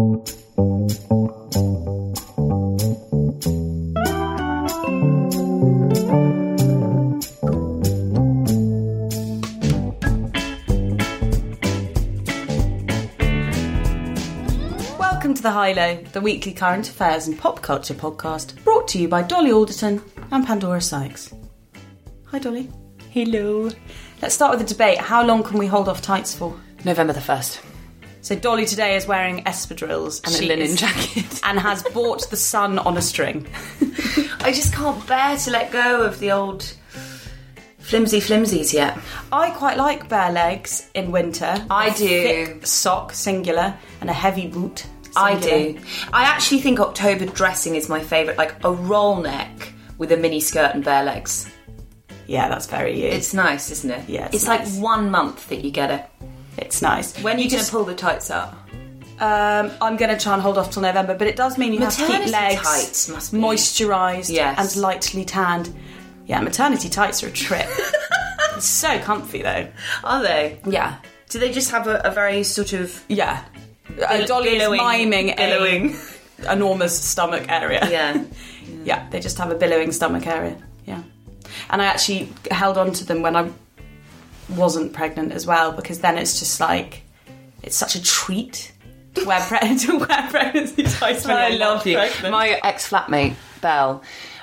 Welcome to the High Low, the weekly current affairs and pop culture podcast, brought to you by Dolly Alderton and Pandora Sykes. Hi, Dolly. Hello. Let's start with the debate. How long can we hold off tights for? November the 1st. So Dolly today is wearing espadrilles And a linen is- jacket. and has bought the sun on a string. I just can't bear to let go of the old flimsy flimsies yet. I quite like bare legs in winter. I A do. Sock, singular, and a heavy boot. I do. I actually think October dressing is my favourite, like a roll neck with a mini skirt and bare legs. Yeah, that's very you. It's nice, isn't it? Yeah, it's it's, nice. like one month that you get it. It's nice. When are you, You going to pull the tights up? Um, I'm going to try and hold off till November, but it does mean you have to keep legs tights must be- moisturised Yes. and lightly tanned. Yeah, maternity tights are a trip. so comfy though. Are they? Yeah, Do they just have a, a very sort of yeah. Uh, Dolly billowing- is miming billowing. a enormous stomach area. yeah? yeah. They just have a billowing stomach area. Yeah, and I actually held on to them when I wasn't pregnant as well because then it's just like it's such a treat to wear, pre- to wear pregnancy tights. when I love you. pregnant. My ex flatmate, Belle,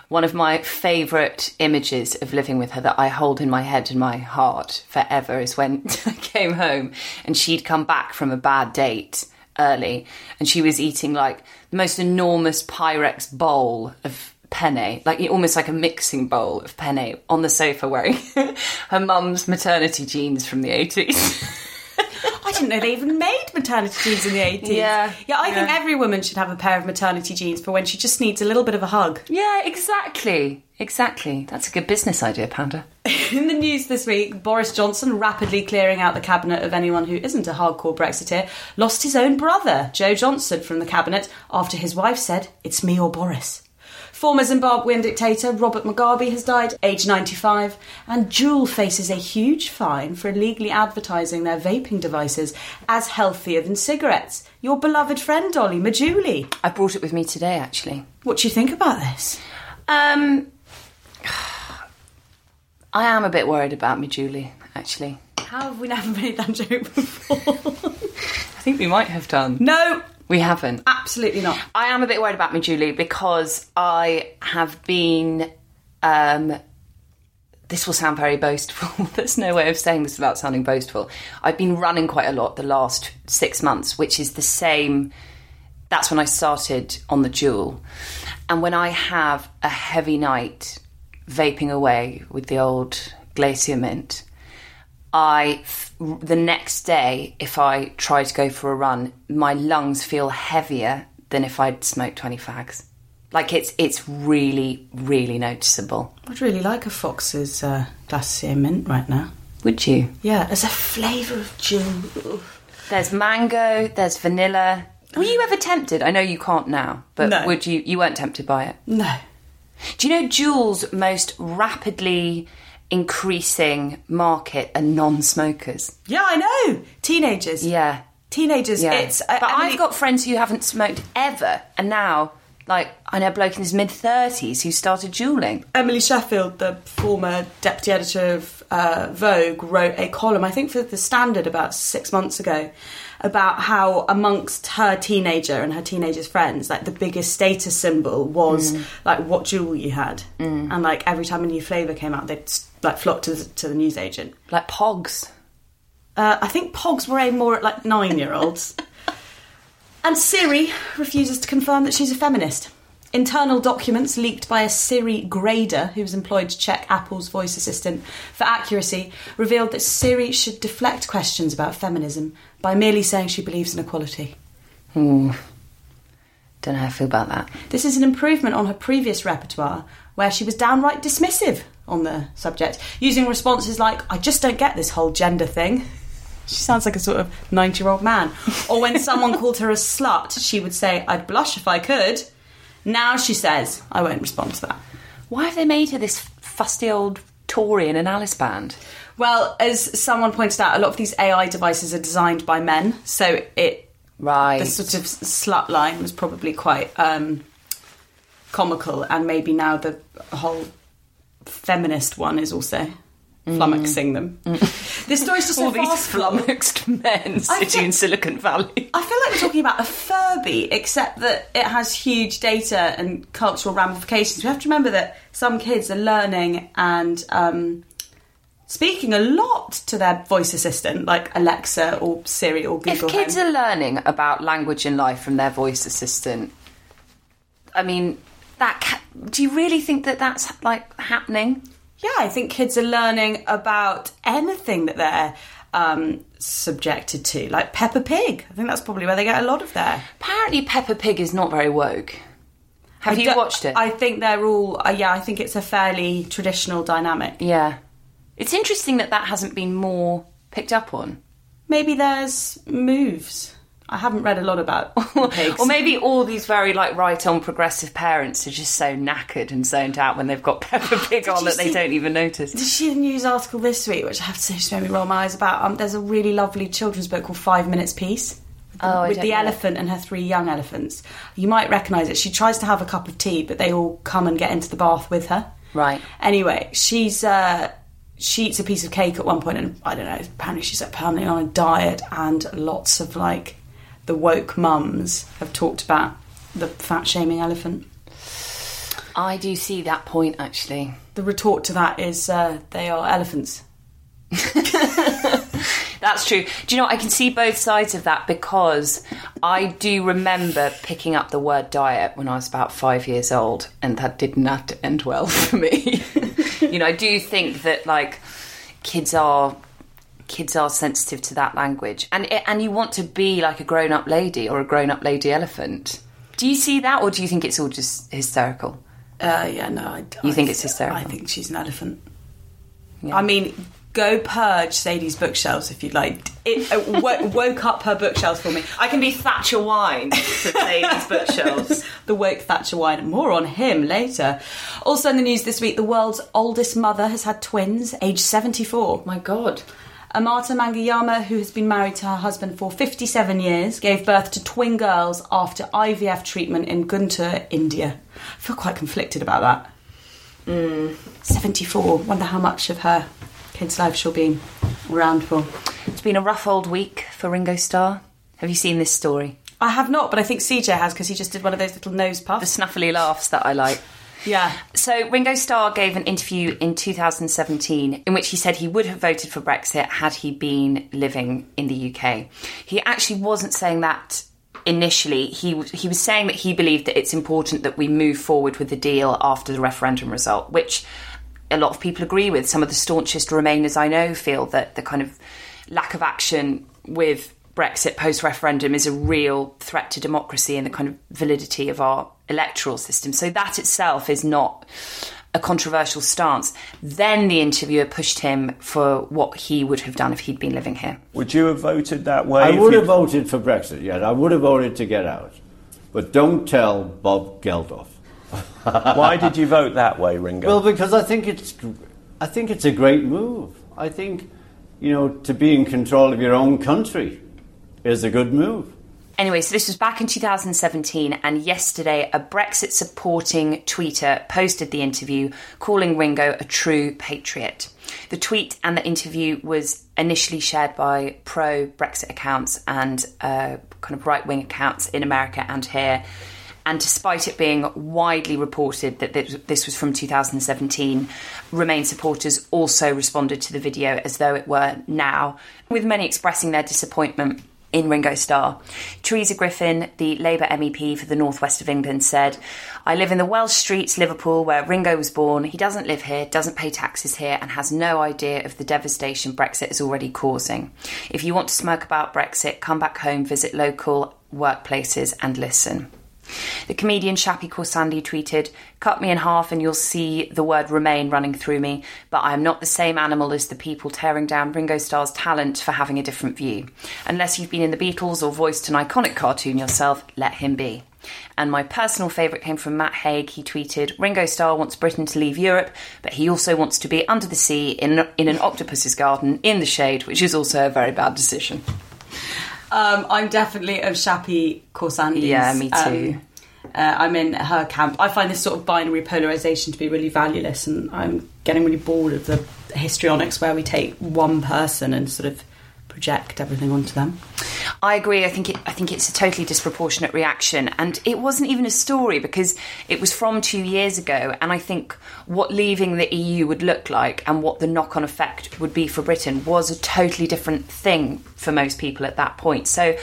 one of my favourite images of living with her that I hold in my head and my heart forever is when I came home and she'd come back from a bad date early and she was eating like the most enormous Pyrex bowl of penne, like almost like a mixing bowl of penne on the sofa wearing her mum's maternity jeans from the 80s. I didn't know they even made maternity jeans in the 80s. Yeah, Yeah, I think every woman should have a pair of maternity jeans for when she just needs a little bit of a hug. yeah, exactly. Exactly. That's a good business idea, Panda. In the news this week, Boris Johnson, rapidly clearing out the cabinet of anyone who isn't a hardcore Brexiteer, lost his own brother, Joe Johnson, from the cabinet after his wife said, It's me or Boris. Former Zimbabwean dictator Robert Mugabe has died, aged 95, and Juul faces a huge fine for illegally advertising their vaping devices as healthier than cigarettes. Your beloved friend Dolly Majuli. I brought it with me today, actually. What do you think about this? Um, I am a bit worried about me, Julie. Actually, How have we never made that joke before? I think we might have done. no, We haven't. absolutely not. I am a bit worried about me, Julie, because I have been. Um, this will sound very boastful. There's no way of saying this without sounding boastful. I've been running quite a lot the last six months, which is the same. That's when I started on the Juul. And when I have a heavy night vaping away with the old Glacier Mint, I the next day, if I try to go for a run, my lungs feel heavier than if I'd smoked twenty fags. Like it's it's really really noticeable. I'd really like a Fox's uh, Glacier Mint right now. Would you? Yeah, there's a flavour of Juul. There's mango. There's vanilla. Were you ever tempted? I know you can't now, but No. would you? You weren't tempted by it. No. Do you know Juul's most rapidly increasing market are non-smokers? Yeah, I know. Teenagers. Yeah. Teenagers. Yeah. It's. uh, but Emily- I've got friends who haven't smoked ever, and now, like, I know a bloke in his mid thirties who started Juuling. Emily Sheffield, the former deputy editor of uh, Vogue, wrote a column, I think for The Standard about six months ago, about how amongst her teenager and her teenager's friends, like the biggest status symbol was like what Juul you had, and like every time a new flavour came out, they'd like flock to the, to the newsagent. Like Pogs. Uh, I think Pogs were aimed more at like nine year olds. and Siri refuses to confirm that she's a feminist. Internal documents leaked by a Siri grader who was employed to check Apple's voice assistant for accuracy revealed that Siri should deflect questions about feminism by merely saying she believes in equality. Ooh. Don't know how I feel about that. This is an improvement on her previous repertoire, where she was downright dismissive on the subject, using responses like, I just don't get this whole gender thing. She sounds like a sort of 90 year old man. Or when someone called her a slut, she would say, I'd blush if I could. Now she says, I won't respond to that. Why have they made her this fusty old Tory in an Alice band? Well, as someone pointed out, a lot of these AI devices are designed by men, so it Right. the sort of slut line was probably quite um, comical, and maybe now the whole feminist one is also flummoxing them. This story's just All so these flummoxed men sitting think- in Silicon Valley. I feel like we're talking about a Furby, except that it has huge data and cultural ramifications. We have to remember that some kids are learning and um, speaking a lot to their voice assistant, like Alexa or Siri or Google. If kids Home. are learning about language and life from their voice assistant, I mean, that ca- do you really think that that's like happening? Yeah, I think kids are learning about anything that they're um, subjected to, like Peppa Pig. I think that's probably where they get a lot of their. Apparently, Peppa Pig is not very woke. Have I you watched it? I think they're all. Uh, yeah, I think it's a fairly traditional dynamic. yeah, it's interesting that that hasn't been more picked up on. Maybe there's moves. I haven't read a lot about pigs. or maybe all these very like right on progressive parents are just so knackered and zoned out when they've got Peppa Pig on that they see- don't even notice. Did you see the news article this week, which I have to say just made me roll my eyes about? Um, there's a really lovely children's book called Five Minutes Peace. With the, Oh, with the elephant and her three young elephants. You might recognise it. She tries to have a cup of tea, but they all come and get into the bath with her. Right. Anyway, she's uh, she eats a piece of cake at one point, and I don't know. Apparently, she's like permanently on a diet, and lots of like the woke mums have talked about the fat shaming elephant. I do see that point actually. The retort to that is uh, they are elephants. That's true. Do you know? I can see both sides of that because I do remember picking up the word diet when I was about five years old, and that did not end well for me. you know, I do think that like kids are kids are sensitive to that language, and and you want to be like a grown up lady or a grown up lady elephant. Do you see that, or do you think it's all just hysterical? Uh, yeah, no. I, You I- think it's hysterical? I think she's an elephant. I mean, go purge Sadie's bookshelves if you'd like. It uh, wo- woke up her bookshelves for me. I can be Thatcher Wine for Sadie's bookshelves. the woke Thatcher wine. More on him later. Also in the news this week, the world's oldest mother has had twins, aged 74. My God. Amata Mangayama, who has been married to her husband for 57 years, gave birth to twin girls after IVF treatment in Guntur, India. I feel quite conflicted about that. Hmm. 74. Wonder how much of her kids' life she'll be around for. It's been a rough old week for Ringo Starr. Have you seen this story? I have not, but I think CJ has because he just did one of those little nose puffs. The snuffly laughs that I like. Yeah. So, Ringo Starr gave an interview in 2017 in which he said he would have voted for Brexit had he been living in the UK. He actually wasn't saying that initially. He, he was saying that he believed that it's important that we move forward with the deal after the referendum result, which a lot of people agree with. Some of the staunchest Remainers I know feel that the kind of lack of action with Brexit post referendum is a real threat to democracy and the kind of validity of our electoral system. So that itself is not a controversial stance. Then the interviewer pushed him for what he would have done if he'd been living here. Would you have voted that way? I would have voted for Brexit, yes. I would have voted to get out. But don't tell Bob Geldof. Why did you vote that way, Ringo? Well, because I think it's, I think it's a great move. I think, you know, to be in control of your own country is a good move. Anyway, so this was back in 2017, and yesterday a Brexit supporting tweeter posted the interview calling Ringo a true patriot. The tweet and the interview was initially shared by pro Brexit accounts and uh, kind of right wing accounts in America and here. And despite it being widely reported that this this was from 2017, Remain supporters also responded to the video as though it were now, with many expressing their disappointment in Ringo Starr. Theresa Griffin, the Labour MEP for the northwest of England, said, I live in the Welsh streets, Liverpool, where Ringo was born. He doesn't live here, doesn't pay taxes here, and has no idea of the devastation Brexit is already causing. If you want to smirk about Brexit, come back home, visit local workplaces, and listen. The comedian Shappy Khorsandi tweeted, Cut me in half and you'll see the word remain running through me, but I am not the same animal as the people tearing down Ringo Starr's talent for having a different view. Unless you've been in the Beatles or voiced an iconic cartoon yourself, let him be. And my personal favourite came from Matt Haig. He tweeted, Ringo Starr wants Britain to leave Europe, but he also wants to be under the sea in, in an octopus's garden in the shade, which is also a very bad decision. Um, I'm definitely of Shappy Khorsandi. Yeah, me too. Um, uh, I'm in her camp. I find this sort of binary polarization to be really valueless, and I'm getting really bored of the histrionics where we take one person and sort of project everything onto them. I agree. I think it, I think it's a totally disproportionate reaction, and it wasn't even a story because it was from two years ago. And I think what leaving the EU would look like and what the knock-on effect would be for Britain was a totally different thing for most people at that point. So.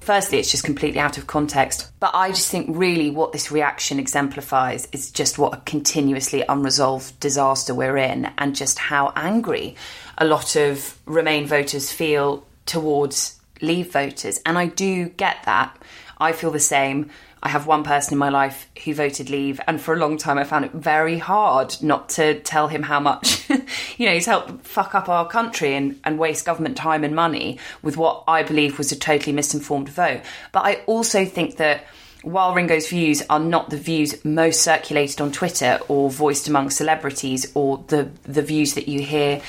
Firstly, it's just completely out of context. But I just think really what this reaction exemplifies is just what a continuously unresolved disaster we're in and just how angry a lot of Remain voters feel towards Leave voters. And I do get that. I feel the same. I have one person in my life who voted Leave, and for a long time I found it very hard not to tell him how much, you know, he's helped fuck up our country and, and waste government time and money with what I believe was a totally misinformed vote. But I also think that while Ringo's views are not the views most circulated on Twitter or voiced among celebrities or the, the views that you hear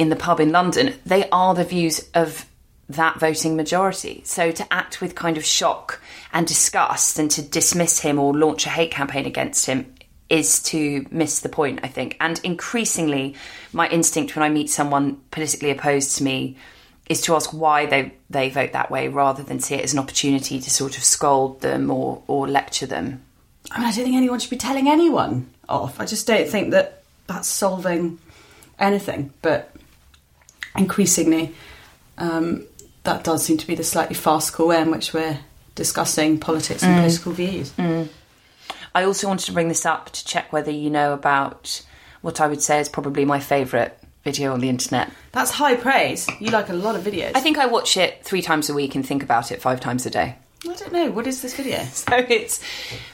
in the pub in London, they are the views of that voting majority. So to act with kind of shock and disgust and to dismiss him or launch a hate campaign against him is to miss the point, I think. And increasingly, my instinct when I meet someone politically opposed to me is to ask why they, they vote that way rather than see it as an opportunity to sort of scold them or, or lecture them. I mean, I don't think anyone should be telling anyone off. I just don't think that that's solving anything. But increasingly, um, that does seem to be the slightly farcical way in which we're discussing politics and political views. I also wanted to bring this up to check whether you know about what I would say is probably my favourite video on the internet. That's high praise. You like a lot of videos. I think I watch it three times a week and think about it five times a day. I don't know. What is this video? So it's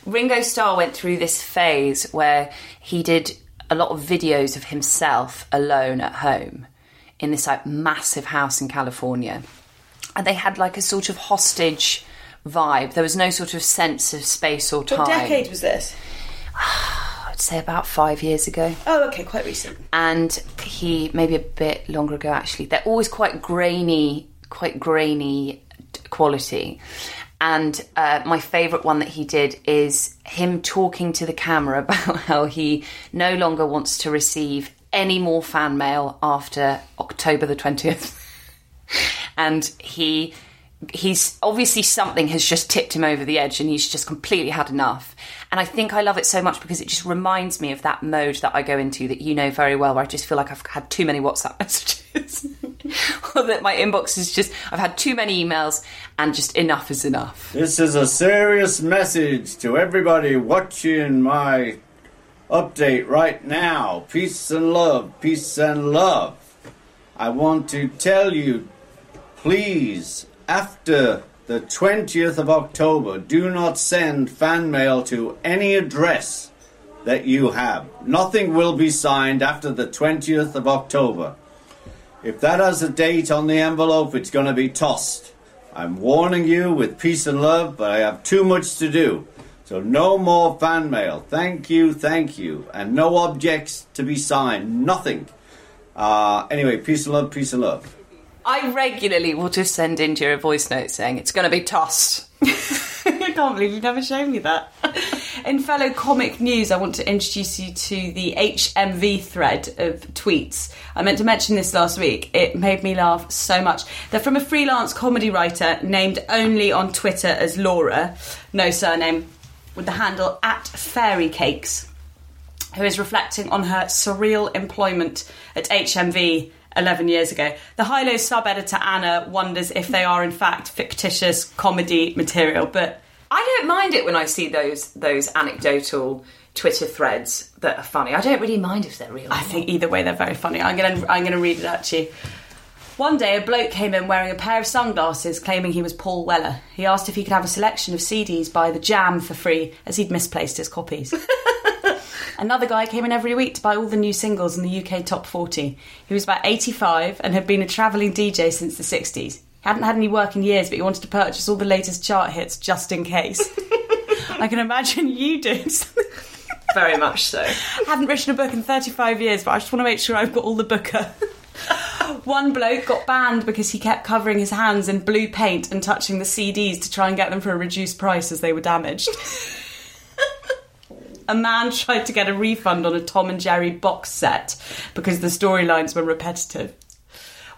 Ringo Starr went through this phase where he did a lot of videos of himself alone at home in this like massive house in California. And they had like a sort of hostage vibe. There was no sort of sense of space or time. What decade was this? I'd say about five years ago. Oh, okay, quite recent. and he maybe a bit longer ago actually they're always quite grainy quite grainy quality and uh, my favourite one that he did is him talking to the camera about how he no longer wants to receive any more fan mail after october the 20th and he he's obviously something has just tipped him over the edge and he's just completely had enough. And i think i love it so much because it just reminds me of that mode that i go into that you know very well where i just feel like i've had too many whatsapp messages. Or that my inbox is just i've had too many emails and just enough is enough. This is a serious message to everybody watching my update right now. Peace and love, peace and love. I want to tell you, please, after the 20th of October, do not send fan mail to any address that you have. Nothing will be signed after the 20th of October. If that has a date on the envelope, it's going to be tossed. I'm warning you with peace and love, but I have too much to do. So no more fan mail. Thank you, thank you. And no objects to be signed. Nothing. Uh, anyway, peace and love, peace and love. i regularly will just send into your a voice note saying it's going to be tossed I can't believe you've never shown me that. In fellow comic news, I want to introduce you to the HMV thread of tweets. I meant to mention this last week. It made me laugh so much. They're from a freelance comedy writer named only on Twitter as Laura, no surname, with the handle at Fairy Cakes, who is reflecting on her surreal employment at HMV 11 years ago. The High Low sub editor Anna wonders if they are in fact fictitious comedy material, but I don't mind it when I see those those anecdotal Twitter threads that are funny. I don't really mind if they're real. I think either way they're very funny. I'm gonna I'm gonna read it out to you. One day, a bloke came in wearing a pair of sunglasses, claiming he was Paul Weller. He asked if he could have a selection of CDs by The Jam for free, as he'd misplaced his copies. Another guy came in every week to buy all the new singles in the UK top 40. He was about 85 and had been a travelling DJ since the 60s. He hadn't had any work in years, but he wanted to purchase all the latest chart hits just in case. I can imagine you doing something. Very much so. I haven't written a book in 35 years, but I just want to make sure I've got all the booker. One bloke got banned because he kept covering his hands in blue paint and touching the CDs to try and get them for a reduced price as they were damaged. a man tried to get a refund on a Tom and Jerry box set because the storylines were repetitive.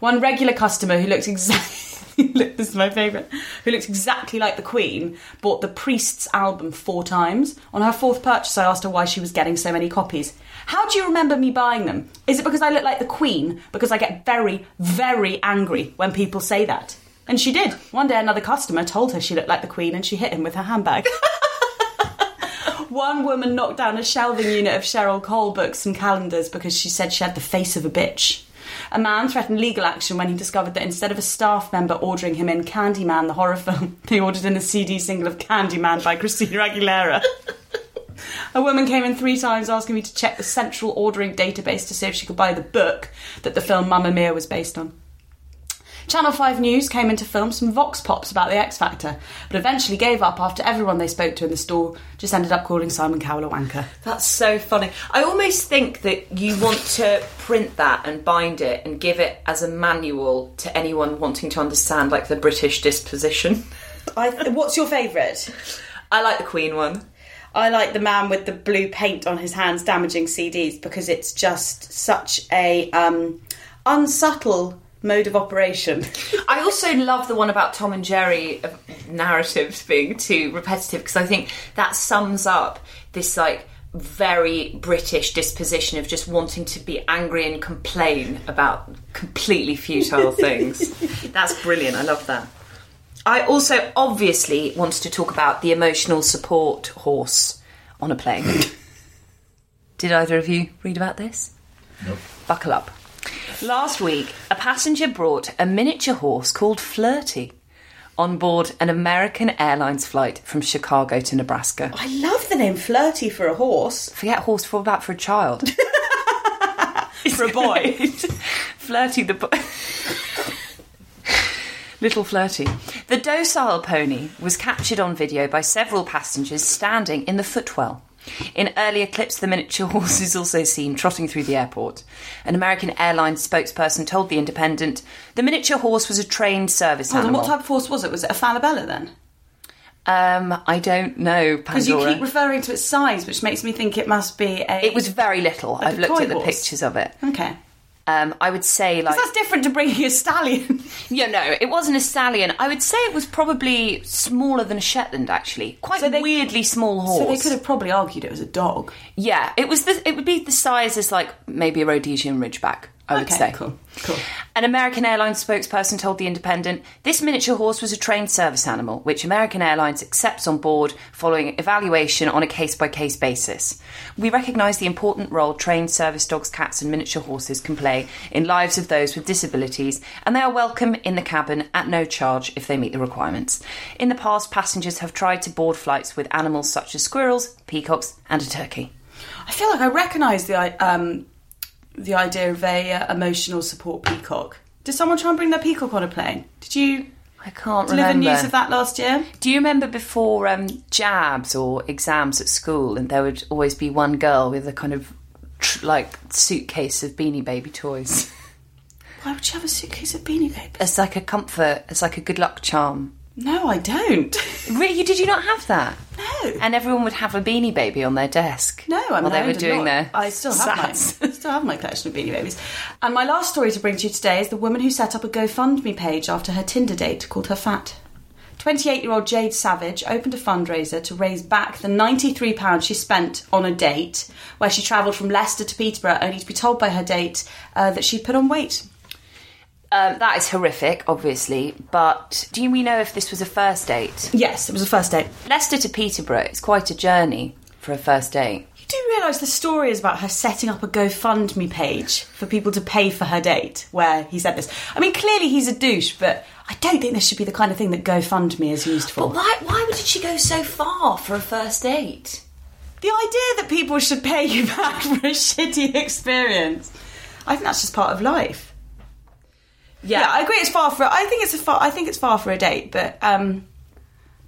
One regular customer who looked exactly this is my favourite, who looked exactly like the Queen, bought the Priest's album four times. On her fourth purchase, I asked her why she was getting so many copies. How do you remember me buying them? Is it because I look like the Queen? Because I get very, very angry when people say that. And she did. One day, another customer told her she looked like the Queen and she hit him with her handbag. One woman knocked down a shelving unit of Cheryl Cole books and calendars because she said she had the face of a bitch. A man threatened legal action when he discovered that instead of a staff member ordering him in Candyman, the horror film, they ordered in a CD single of Candyman by Christina Aguilera. A woman came in three times asking me to check the central ordering database to see if she could buy the book that the film Mamma Mia was based on. Channel 5 News came in to film some vox pops about the X Factor, but eventually gave up after everyone they spoke to in the store just ended up calling Simon Cowell a wanker. That's so funny. I almost think that you want to print that and bind it and give it as a manual to anyone wanting to understand like the British disposition. I, what's your favourite? I like the Queen one. I like the man with the blue paint on his hands damaging CDs because it's just such a um, unsubtle mode of operation. I also love the one about Tom and Jerry uh, narratives being too repetitive because I think that sums up this like very British disposition of just wanting to be angry and complain about completely futile things. That's brilliant. I love that. I also obviously wanted to talk about the emotional support horse on a plane. Did either of you read about this? Nope. Buckle up. Last week, a passenger brought a miniature horse called Flirty on board an American Airlines flight from Chicago to Nebraska. I love the name Flirty for a horse. Forget horse for that for a child. For a boy. flirty the boy. Little Flirty. The docile pony was captured on video by several passengers standing in the footwell. In earlier clips, the miniature horse is also seen trotting through the airport. An American Airlines spokesperson told The Independent the miniature horse was a trained service Hold on, animal. what type of horse was it? Was it a Falabella then? Um, I don't know, Because you keep referring to its size, which makes me think it must be a. it was very little. Like I've looked at the horse. pictures of it. Okay. Um, I would say like That's different to bringing a stallion. Yeah, no, it wasn't a stallion. I would say it was probably smaller than a Shetland, actually. Quite So they- weirdly small horse. so they could have probably argued it was a dog. Yeah, it was. The, it would be the size as like maybe a Rhodesian Ridgeback. I would okay, say. cool, cool. An American Airlines spokesperson told The Independent this miniature horse was a trained service animal, which American Airlines accepts on board following evaluation on a case by case basis. We recognise the important role trained service dogs, cats, and miniature horses can play in lives of those with disabilities, and they are welcome in the cabin at no charge if they meet the requirements. In the past, passengers have tried to board flights with animals such as squirrels, peacocks, and a turkey. I feel like I recognise the um, the idea of a uh, emotional support peacock. Did someone try and bring their peacock on a plane? Did you I can't deliver remember. news of that last year? Do you remember before um, jabs or exams at school, and there would always be one girl with a kind of tr- like suitcase of Beanie Baby toys? Why would you have a suitcase of beanie babies? It's like a comfort. It's like a good luck charm. No, I don't. Really, did you not have that? No. And everyone would have a Beanie Baby on their desk. No, I mean, while they I were doing lot. their. I still have sats. mine. I still have my collection of Beanie Babies. And my last story to bring to you today is the woman who set up a GoFundMe page after her Tinder date called her fat. 28 year old Jade Savage opened a fundraiser to raise back the £93 she spent on a date where she travelled from Leicester to Peterborough only to be told by her date uh, that she'd put on weight. Um, that is horrific, obviously, but do we know if this was a first date? Yes, it was a first date. Leicester to Peterborough, it's quite a journey for a first date. You do realise the story is about her setting up a GoFundMe page for people to pay for her date, where he said this. I mean, clearly he's a douche, but I don't think this should be the kind of thing that GoFundMe is used for. But why, why did she go so far for a first date? The idea that people should pay you back for a shitty experience, I think that's just part of life. Yeah, I agree. It's far for. I think it's a far. I think it's far for a date, but um,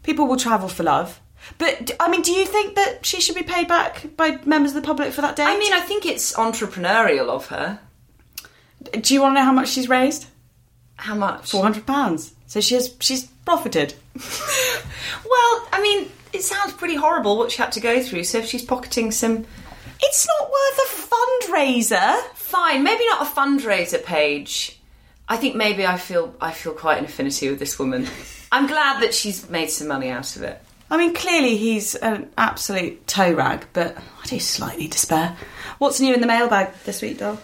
people will travel for love. But I mean, do you think that she should be paid back by members of the public for that date? I mean, I think it's entrepreneurial of her. do you want to know how much she's raised? How much? Four hundred pounds. So she has. She's profited. Well, I mean, it sounds pretty horrible what she had to go through. So if she's pocketing some, It's not worth a fundraiser. fine, maybe not a fundraiser page. I think maybe I feel I feel quite an affinity with this woman. I'm glad that she's made some money out of it. I mean, clearly he's an absolute toe rag, but I do slightly despair. What's new in the mailbag this week, doll?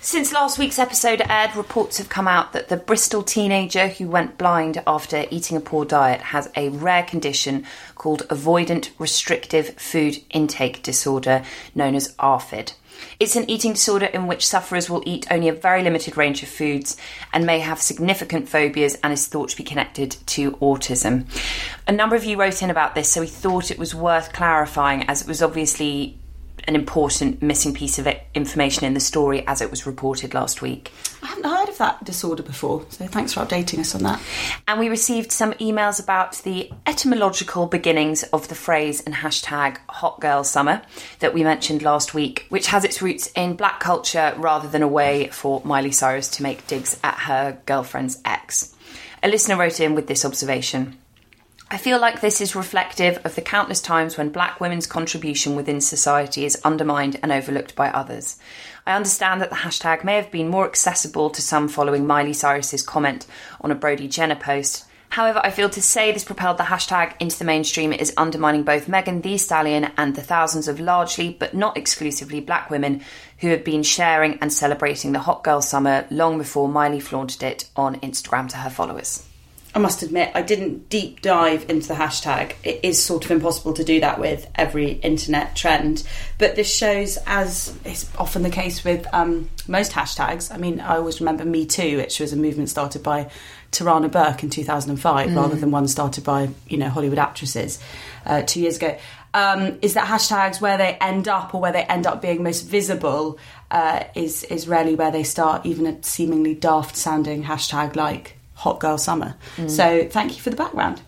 Since last week's episode aired, reports have come out that the Bristol teenager who went blind after eating a poor diet has a rare condition called avoidant restrictive food intake disorder, known as ARFID. It's an eating disorder in which sufferers will eat only a very limited range of foods and may have significant phobias and is thought to be connected to autism. A number of you wrote in about this, so we thought it was worth clarifying as it was obviously an important missing piece of information in the story as it was reported last week. I haven't heard of that disorder before, so thanks for updating us on that. And we received some emails about the etymological beginnings of the phrase and hashtag hot girl summer that we mentioned last week, which has its roots in black culture rather than a way for Miley Cyrus to make digs at her girlfriend's ex. A listener wrote in with this observation. I feel like this is reflective of the countless times when black women's contribution within society is undermined and overlooked by others. I understand that the hashtag may have been more accessible to some following Miley Cyrus's comment on a Brody Jenner post. However, I feel to say this propelled the hashtag into the mainstream is undermining both Megan Thee Stallion and the thousands of largely, but not exclusively, black women who have been sharing and celebrating the hot girl summer long before Miley flaunted it on Instagram to her followers. I must admit, I didn't deep dive into the hashtag. It is sort of impossible to do that with every internet trend. But this shows, as is often the case with um, most hashtags, I mean, I always remember Me Too, which was a movement started by Tarana Burke in 2005, rather than one started by, you know, Hollywood actresses uh, two years ago. Um, is that hashtags where they end up or where they end up being most visible uh, is, is rarely where they start, even a seemingly daft sounding hashtag like Hot Girl Summer. So thank you for the background.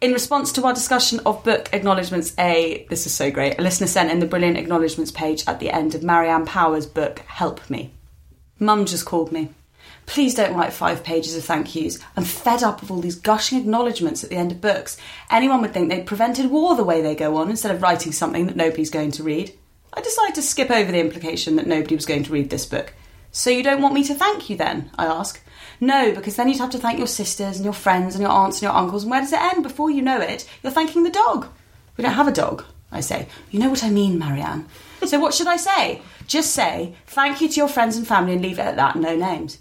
In response to our discussion of book acknowledgements, a this is so great. A listener sent in the brilliant acknowledgements page at the end of Marianne Power's book Help Me. Mum just called me. Please don't write five pages of thank yous. I'm fed up of all these gushing acknowledgements at the end of books. Anyone would think they'd prevented war the way they go on instead of writing something that nobody's going to read. I decided to skip over the implication that nobody was going to read this book. So you don't want me to thank you then? I ask. No, because then you'd have to thank your sisters and your friends and your aunts and your uncles, and where does it end? Before you know it, you're thanking the dog. We don't have a dog, I say. You know what I mean, Marianne. So what should I say? Just say, thank you to your friends and family and leave it at that, no names.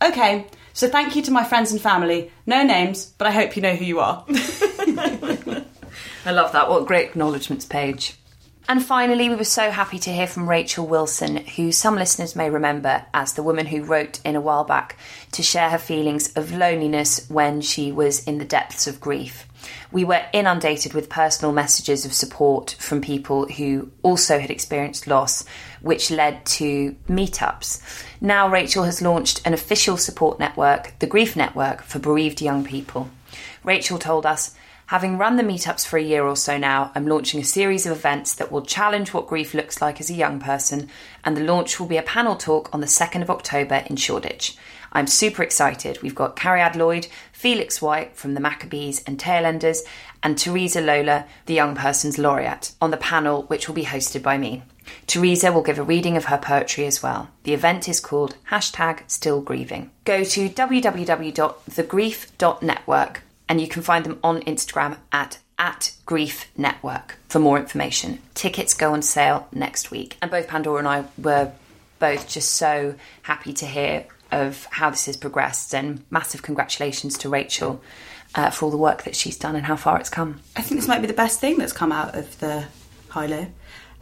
Okay, so thank you to my friends and family. No names, but I hope you know who you are. I love that. What great acknowledgements page. And finally, we were so happy to hear from Rachel Wilson, who some listeners may remember as the woman who wrote in a while back to share her feelings of loneliness when she was in the depths of grief. We were inundated with personal messages of support from people who also had experienced loss, which led to meetups. Now, Rachel has launched an official support network, the Grief Network for Bereaved Young People. Rachel told us, Having run the meetups for a year or so now, I'm launching a series of events that will challenge what grief looks like as a young person, and the launch will be a panel talk on the 2nd of October in Shoreditch. I'm super excited. We've got Cariad Lloyd, Felix White from the Maccabees and Tailenders, and Teresa Lola, the Young Person's Laureate, on the panel, which will be hosted by me. Teresa will give a reading of her poetry as well. The event is called hashtag Still Grieving. Go to www.thegrief.network and you can find them on Instagram at at Grief Network for more information. Tickets go on sale next week. And both Pandora and I were both just so happy to hear of how this has progressed. And massive congratulations to Rachel uh, for all the work that she's done and how far it's come. I think this might be the best thing that's come out of the high.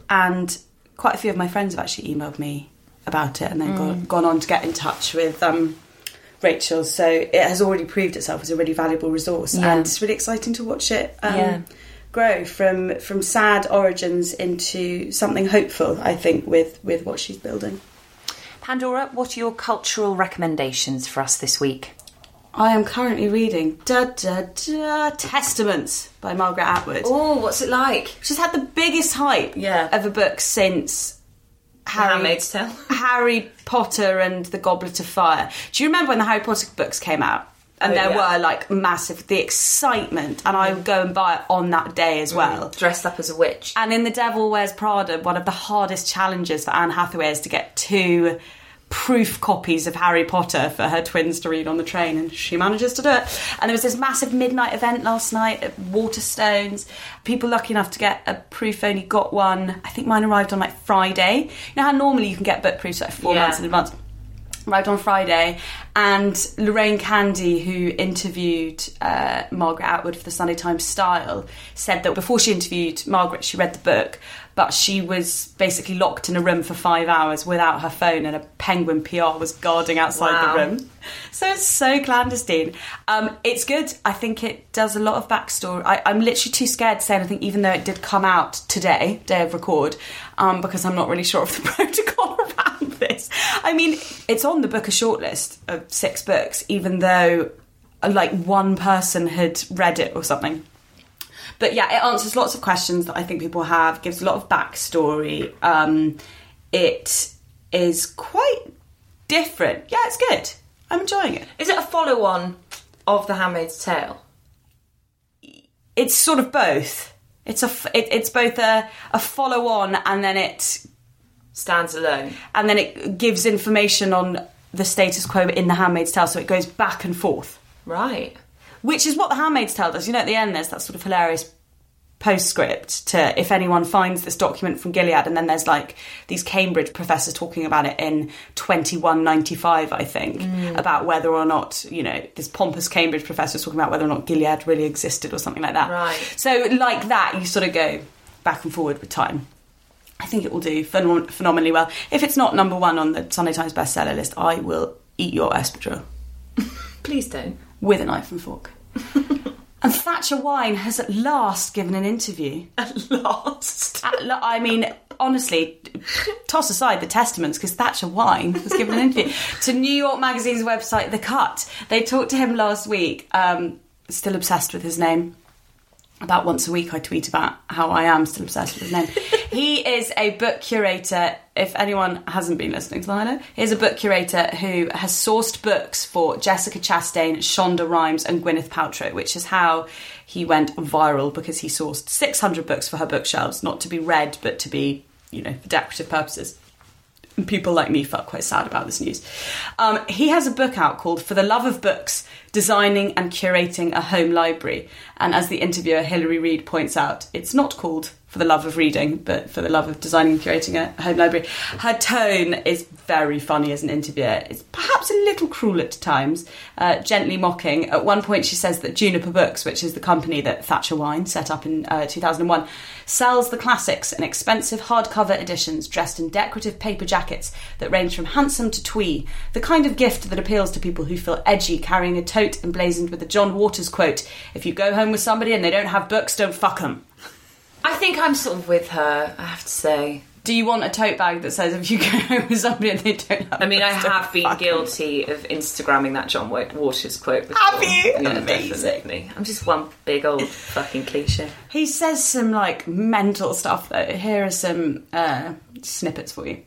And quite a few of my friends have actually emailed me about it and then gone, gone on to get in touch with um, Rachel. So it has already proved itself as a really valuable resource. Yeah. And it's really exciting to watch it um, Yeah. grow from, from sad origins into something hopeful, I think, with, with what she's building. Pandora, what are your cultural recommendations for us this week? I am currently reading da, da, da, Testaments by Margaret Atwood. Oh, what's it like? She's had the biggest hype Yeah. of a book since Harry, Handmaid's Tale. Harry Potter and the Goblet of Fire. Do you remember when the Harry Potter books came out? And Oh, there yeah. were like massive, the excitement, and I would go and buy it on that day as mm. well. Dressed up as a witch. And in The Devil Wears Prada, one of the hardest challenges for Anne Hathaway is to get two proof copies of Harry Potter for her twins to read on the train, and she manages to do it. And there was this massive midnight event last night at Waterstones. People lucky enough to get a proof only got one. I think mine arrived on like Friday. You know how normally you can get book proofs like four Yeah. months in advance arrived on Friday, and Lorraine Candy, who interviewed uh, Margaret Atwood for the Sunday Times Style, said that before she interviewed Margaret, she read the book, but she was basically locked in a room for five hours without her phone, and a Penguin PR was guarding outside Wow. the room. So it's so clandestine. Um, it's good. I think it does a lot of backstory. I, I'm literally too scared to say anything, even though it did come out today, day of record, um, because I'm not really sure of the protocol around this. I mean, it's on the Booker shortlist of six books, even though like one person had read it or something. But yeah, it answers lots of questions that I think people have, gives a lot of backstory. Um, it is quite different. Yeah, it's good. I'm enjoying it. Is it a follow on of The Handmaid's Tale? It's sort of both. It's a it, it's both a, a follow on and then it Stands alone. and then it gives information on the status quo in the Handmaid's Tale, so it goes back and forth. Right. Which is what the Handmaid's Tale does. You know, at the end, there's that sort of hilarious postscript to if anyone finds this document from Gilead, and then there's like these Cambridge professors talking about it in 2195, I think, mm. about whether or not, you know, this pompous Cambridge professor is talking about whether or not Gilead really existed or something like that. Right. So, like that, you sort of go back and forward with time. I think it will do phenom- phenomenally well. If it's not number one on the Sunday Times bestseller list, I will eat your espadrille Please don't. with a knife and fork. and Thatcher Wine has at last given an interview. At last. At I mean, honestly, toss aside the testaments because Thatcher Wine has given an interview to New York Magazine's website, The Cut. They talked to him last week. Um, still obsessed with his name. About once a week, I tweet about how I am still obsessed with his name. he is a book curator. If anyone hasn't been listening to High Low, he's a book curator who has sourced books for Jessica Chastain, Shonda Rhimes, and Gwyneth Paltrow, which is how he went viral because he sourced 600 books for her bookshelves, not to be read, but to be, you know, for decorative purposes. People like me felt quite sad about this news. Um, he has a book out called For the Love of Books Designing and Curating a Home Library. And as the interviewer Hilary Reid points out, it's not called For the Love of Reading, but For the Love of Designing and Curating a Home Library. Her tone is very funny as an interviewer. It's perhaps a little cruel at times, uh, gently mocking. At one point, she says that Juniper Books, which is the company that Thatcher Wine set up in uh, 2001, sells the classics in expensive hardcover editions dressed in decorative paper jackets that range from handsome to twee, the kind of gift that appeals to people who feel edgy carrying a tote emblazoned with the John Waters quote If you go home with somebody and they don't have books, don't fuck them. I think I'm sort of with her, I have to say. Do you want a tote bag that says if you go home with somebody and they don't have I mean, I have been fuck 'em"? guilty of Instagramming that John Waters quote before. Have you? Yeah, Amazing. definitely. I'm just one big old fucking cliche. He says some like mental stuff though. Here are some uh, snippets for you.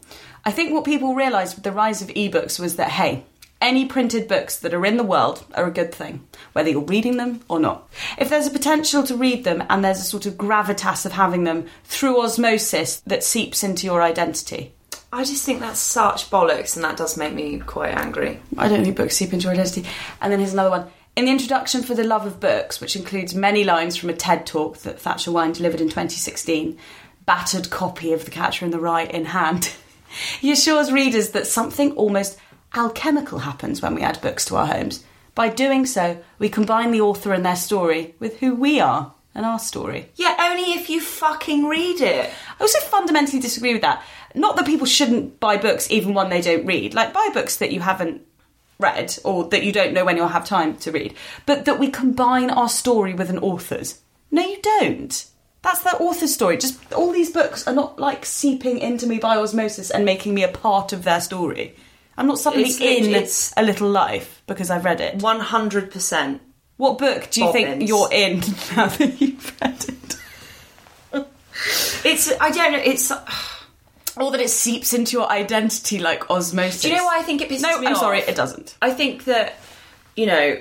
I think what people realised with the rise of ebooks was that hey, any printed books that are in the world are a good thing, whether you're reading them or not. If there's a potential to read them and there's a sort of gravitas of having them through osmosis that seeps into your identity. I just think that's such bollocks, and that does make me quite angry. I don't think books seep into your identity. And then here's another one. In the introduction for The Love of Books, which includes many lines from a TED talk that Thatcher Wine delivered in 2016, battered copy of The Catcher in the Rye in hand, he assures readers that something almost alchemical happens when we add books to our homes. By doing so, we combine the author and their story with who we are and our story. Yeah, only if you fucking read it. I also fundamentally disagree with that. Not that people shouldn't buy books even when they don't read. Like, buy books that you haven't read or that you don't know when you'll have time to read. But that we combine our story with an author's. No, you don't. That's the author's story. Just all these books are not like seeping into me by osmosis and making me a part of their story. I'm not suddenly It's in it's- a little life because I've read it. 100%. What book do you think Bobbins. you're in now that you've read it? It's, I don't know, it's. Or that it seeps into your identity like osmosis. Do you know why I think it pisses No, me I'm off? sorry, it doesn't. I think that, you know,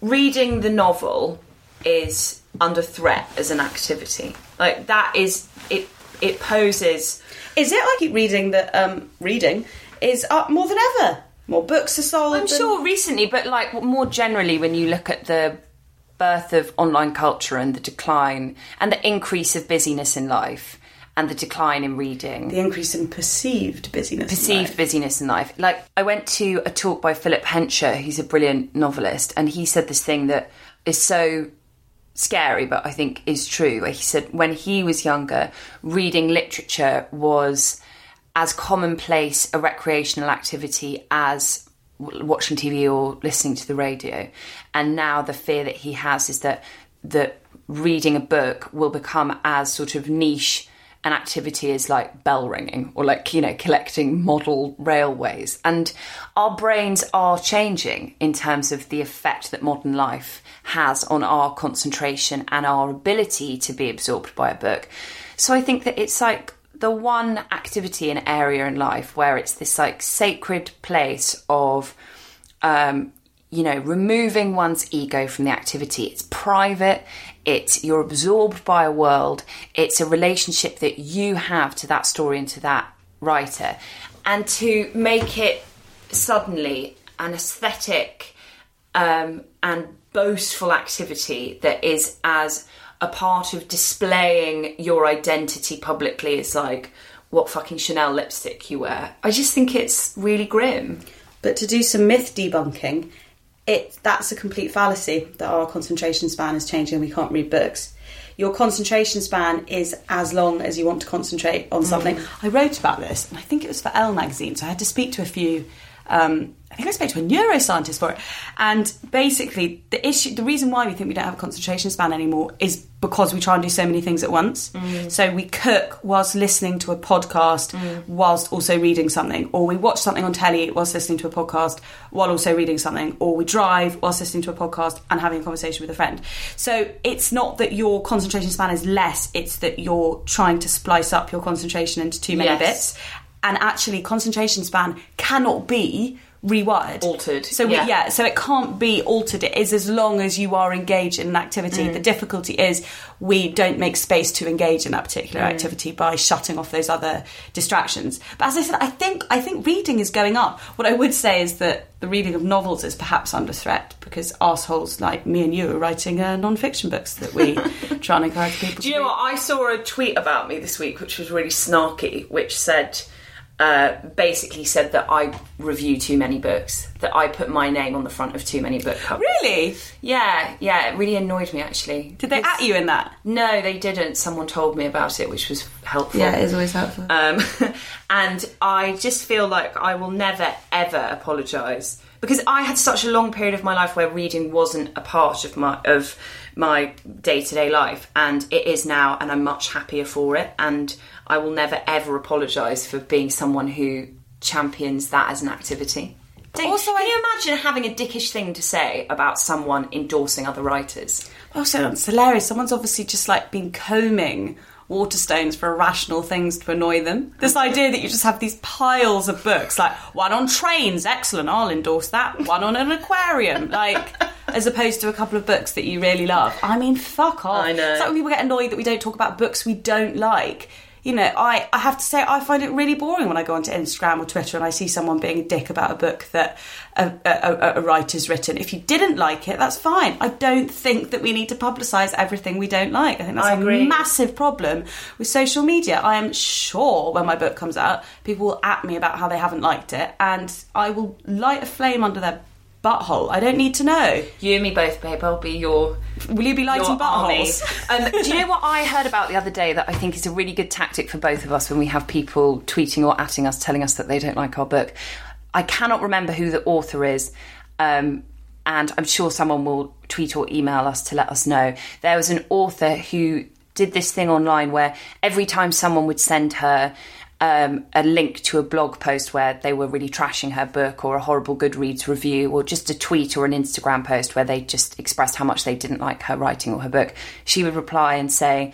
reading the novel is under threat as an activity. Like, that is. It, it poses. Is it? I keep reading that um, reading is up more than ever. More books are sold. I'm than- sure recently, but like more generally, when you look at the birth of online culture and the decline and the increase of busyness in life and the decline in reading, the increase in perceived busyness. in perceived life. busyness in life. Like I went to a talk by Philip Hensher, who's a brilliant novelist, and he said this thing that is so scary, but I think is true. He said when he was younger, reading literature was as commonplace a recreational activity as watching TV or listening to the radio. And now the fear that he has is that that reading a book will become as sort of niche an activity as like bell ringing or like you know collecting model railways and our brains are changing in terms of the effect that modern life has on our concentration and our ability to be absorbed by a book so i think that it's like the one activity and area in life where it's this like sacred place of um, you know, removing one's ego from the activity. It's private. It's you're absorbed by a world. It's a relationship that you have to that story and to that writer, and to make it suddenly an aesthetic um, and boastful activity that is as a part of displaying your identity publicly is like what fucking Chanel lipstick you wear. I just think it's really grim. But to do some myth debunking, it that's a complete fallacy that our concentration span is changing and we can't read books. Your concentration span is as long as you want to concentrate on something. Mm. I wrote about this, and I think it was for Elle magazine, so I had to speak to a few. Um, I think I spoke to a neuroscientist for it, and basically the issue, the reason why we think we don't have a concentration span anymore is because we try and do so many things at once. So we cook whilst listening to a podcast, whilst also reading something, or we watch something on telly whilst listening to a podcast while also reading something, or we drive whilst listening to a podcast and having a conversation with a friend. So it's not that your concentration span is less; it's that you're trying to splice up your concentration into too many Yes. bits and actually concentration span cannot be rewired Altered, so yeah. we, yeah so it can't be altered it is as long as you are engaged in an activity Mm. the difficulty is we don't make space to engage in that particular Mm. activity by shutting off those other distractions but as i said i think i think reading is going up what i would say is that the reading of novels is perhaps under threat because assholes like me and you are writing uh, non-fiction books that we try and encourage people Do you know read. what? I saw a tweet about me this week, which was really snarky, which said, uh, basically said that I review too many books, that I put my name on the front of too many book covers. really Yeah, yeah, it really annoyed me actually. did they at you in that No, they didn't. Someone told me about it, which was helpful. Yeah, it is always helpful Um, and I just feel like I will never ever apologise because I had such a long period of my life where reading wasn't a part of my of my day to day life, and it is now, and I'm much happier for it. And I will never ever apologise for being someone who champions that as an activity. Also, can I- you imagine having a dickish thing to say about someone endorsing other writers? Also, it's hilarious. Someone's obviously just like been combing Waterstones for irrational things to annoy them. This idea that you just have these piles of books, like one on trains, excellent, I'll endorse that. One on an aquarium, like as opposed to a couple of books that you really love. I mean, fuck off. I know. It's like when people get annoyed that we don't talk about books we don't like. You know, I, I have to say, I find it really boring when I go onto Instagram or Twitter and I see someone being a dick about a book that a, a, a writer's written. If you didn't like it, that's fine. I don't think that we need to publicise everything we don't like. I think that's I a agree. massive problem with social media. I am sure when my book comes out, people will at me about how they haven't liked it, and I will light a flame under their butthole. I don't need to know. You and me both, babe. I'll be your Will you be lighting buttholes? Um, do you know what I heard about the other day that I think is a really good tactic for both of us when we have people tweeting or atting us, telling us that they don't like our book? I cannot remember who the author is. Um, and I'm sure someone will tweet or email us to let us know. There was an author who did this thing online where every time someone would send her um, a link to a blog post where they were really trashing her book or a horrible Goodreads review or just a tweet or an Instagram post where they just expressed how much they didn't like her writing or her book, she would reply and say,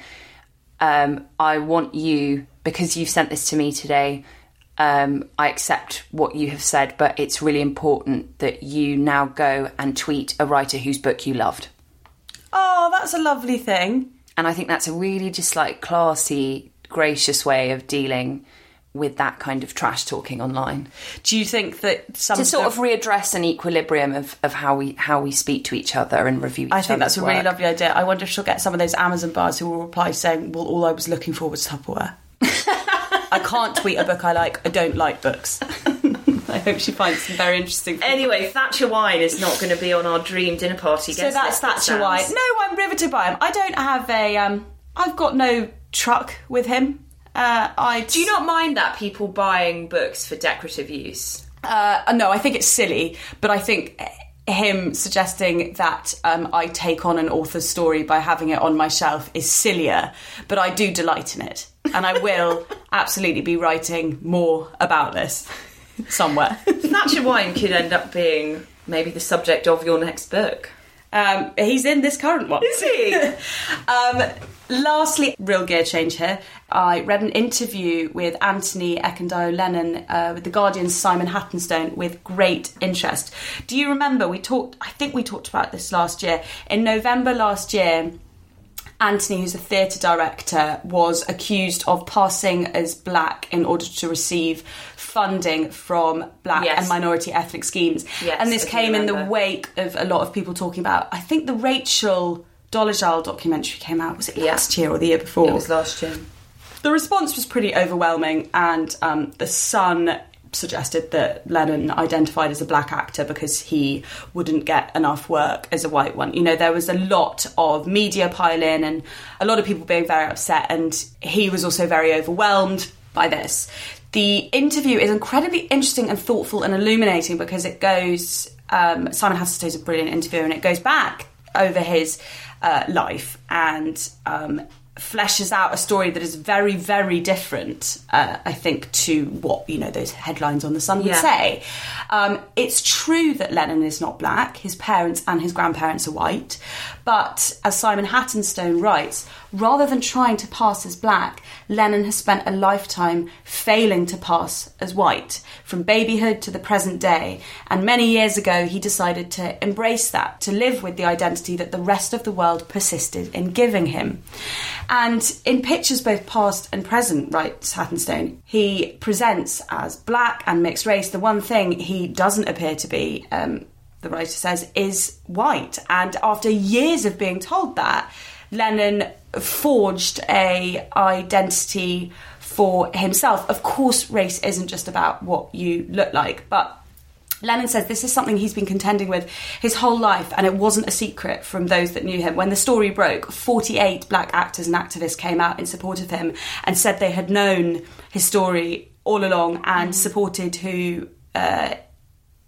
um, I want you, because you've sent this to me today, um, I accept what you have said, but it's really important that you now go and tweet a writer whose book you loved. Oh, that's a lovely thing. And I think that's a really just like classy, gracious way of dealing with that kind of trash talking online. Do you think that some To sort of readdress an equilibrium of, of how we how we speak to each other and review each I think that's a other's really lovely idea. I wonder if she'll get some of those Amazon bars who will reply saying, "Well, all I was looking for was Tupperware." I can't tweet a book I like. I don't like books. I hope she finds some very interesting. Anyway, Thatcher Wine is not going to be on our dream dinner party. so that's Thatcher Wine. No, I'm riveted by him. I don't have a. Um, I've got no truck with him. Uh, I Do you not mind that people buying books for decorative use? Uh, no, I think it's silly, but I think him suggesting that um, I take on an author's story by having it on my shelf is sillier, but I do delight in it. And I will absolutely be writing more about this somewhere. Thatcher Wine could end up being maybe the subject of your next book. Um, he's in this current one. Is he? Um, lastly, real gear change here. I read an interview with Anthony Ekundayo Lennon uh, with the Guardian's Simon Hattenstone with great interest. Do you remember we talked? I think we talked about this last year. In November last year, Anthony, who's a theatre director, was accused of passing as black in order to receive funding from black Yes. and minority ethnic schemes. Yes, and this came in the wake of a lot of people talking about. I think the Rachel Dolezal documentary came out. Was it Yeah. last year or the year before? It was last year. the response was pretty overwhelming, and um, the Sun suggested that Lennon identified as a black actor because he wouldn't get enough work as a white one. You know, there was a lot of media pile in and a lot of people being very upset, and he was also very overwhelmed by this. The interview is incredibly interesting and thoughtful and illuminating because it goes. Um, Simon Hattenstone is a brilliant interviewer, and it goes back over his uh, life and um, fleshes out a story that is very, very different, uh, I think, to what you know those headlines on the Sun would Yeah. say. Um, it's true that Lennon is not black; his parents and his grandparents are white. But as Simon Hattenstone writes, rather than trying to pass as black, Lennon has spent a lifetime failing to pass as white, from babyhood to the present day. And many years ago, he decided to embrace that, to live with the identity that the rest of the world persisted in giving him. And in pictures both past and present, writes Hattenstone, he presents as black and mixed race. The one thing he doesn't appear to be, um, the writer says, is white. And after years of being told that, Lennon forged a identity for himself. Of course, race isn't just about what you look like, but Lennon says this is something he's been contending with his whole life, and it wasn't a secret from those that knew him. When the story broke, 48 black actors and activists came out in support of him and said they had known his story all along and supported who uh,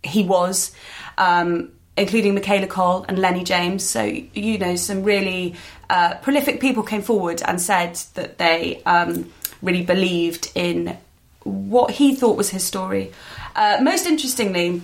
he was, um, including Michaela Coel and Lenny James. So, you know, some really uh, prolific people came forward and said that they um, really believed in what he thought was his story. Uh, most interestingly,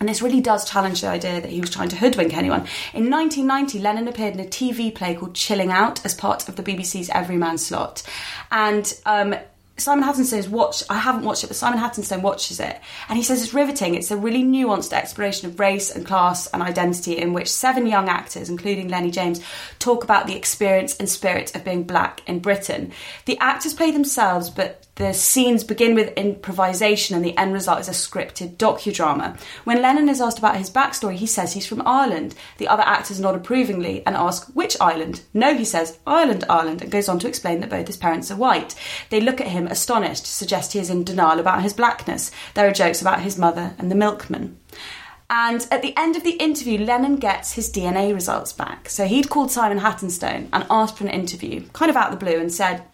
and this really does challenge the idea that he was trying to hoodwink anyone. In 1990, Lennon appeared in a TV play called Chilling Out as part of the BBC's Everyman slot. And um, Simon Hattenstone's watch. I haven't watched it, but Simon Hattenstone watches it, and he says it's riveting. It's a really nuanced exploration of race and class and identity, in which seven young actors, including Lenny James, talk about the experience and spirit of being black in Britain. The actors play themselves, but the scenes begin with improvisation and the end result is a scripted docudrama. When Lennon is asked about his backstory, he says he's from Ireland. The other actors nod approvingly and ask, which island? No, he says, Ireland, Ireland, and goes on to explain that both his parents are white. They look at him astonished, suggest he is in denial about his blackness. There are jokes about his mother and the milkman. And at the end of the interview, Lennon gets his DNA results back. So he'd called Simon Hattenstone and asked for an interview, kind of out of the blue, and said,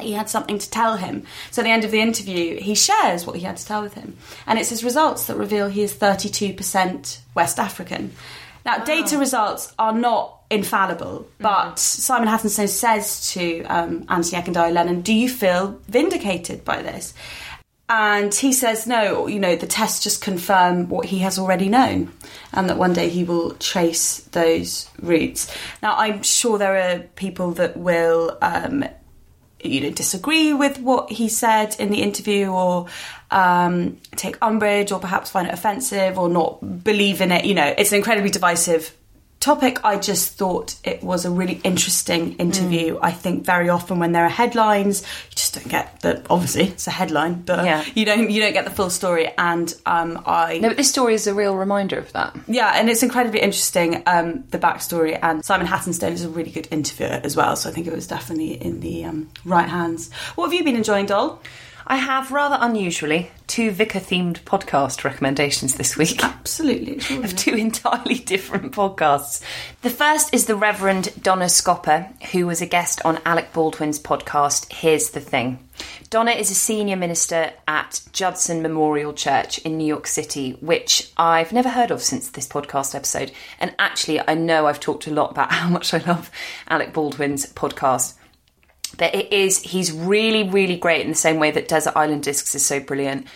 he had something to tell him. So at the end of the interview, he shares what he had to tell with him. And it's his results that reveal he is 32% West African. Now, data results are not infallible, but Simon Hattenstone says to um, Anthony Ekundayo Lennon, Do you feel vindicated by this? And he says, no, you know, the tests just confirm what he has already known, and that one day he will trace those roots. Now, I'm sure there are people that will um, you know disagree with what he said in the interview or um, take umbrage or perhaps find it offensive or not believe in it. You know it's an incredibly divisive topic i just thought it was a really interesting interview i think very often when there are headlines you just don't get the obviously it's a headline but Yeah. you don't you don't get the full story and um, i No, but this story is a real reminder of that. yeah, and it's incredibly interesting um, the backstory. And Simon Hattenstone is a really good interviewer as well, so I think it was definitely in the um, right hands. What have you been enjoying, Doll? I have rather unusually two vicar themed podcast recommendations this week. Absolutely of two entirely different podcasts. The first is the Reverend Donna Schaper, who was a guest on Alec Baldwin's podcast Here's the Thing. Donna is a senior minister at Judson Memorial Church in New York City, which I've never heard of since this podcast episode. And actually, I know I've talked a lot about how much I love Alec Baldwin's podcast that it is he's really really great in the same way that desert island discs is so brilliant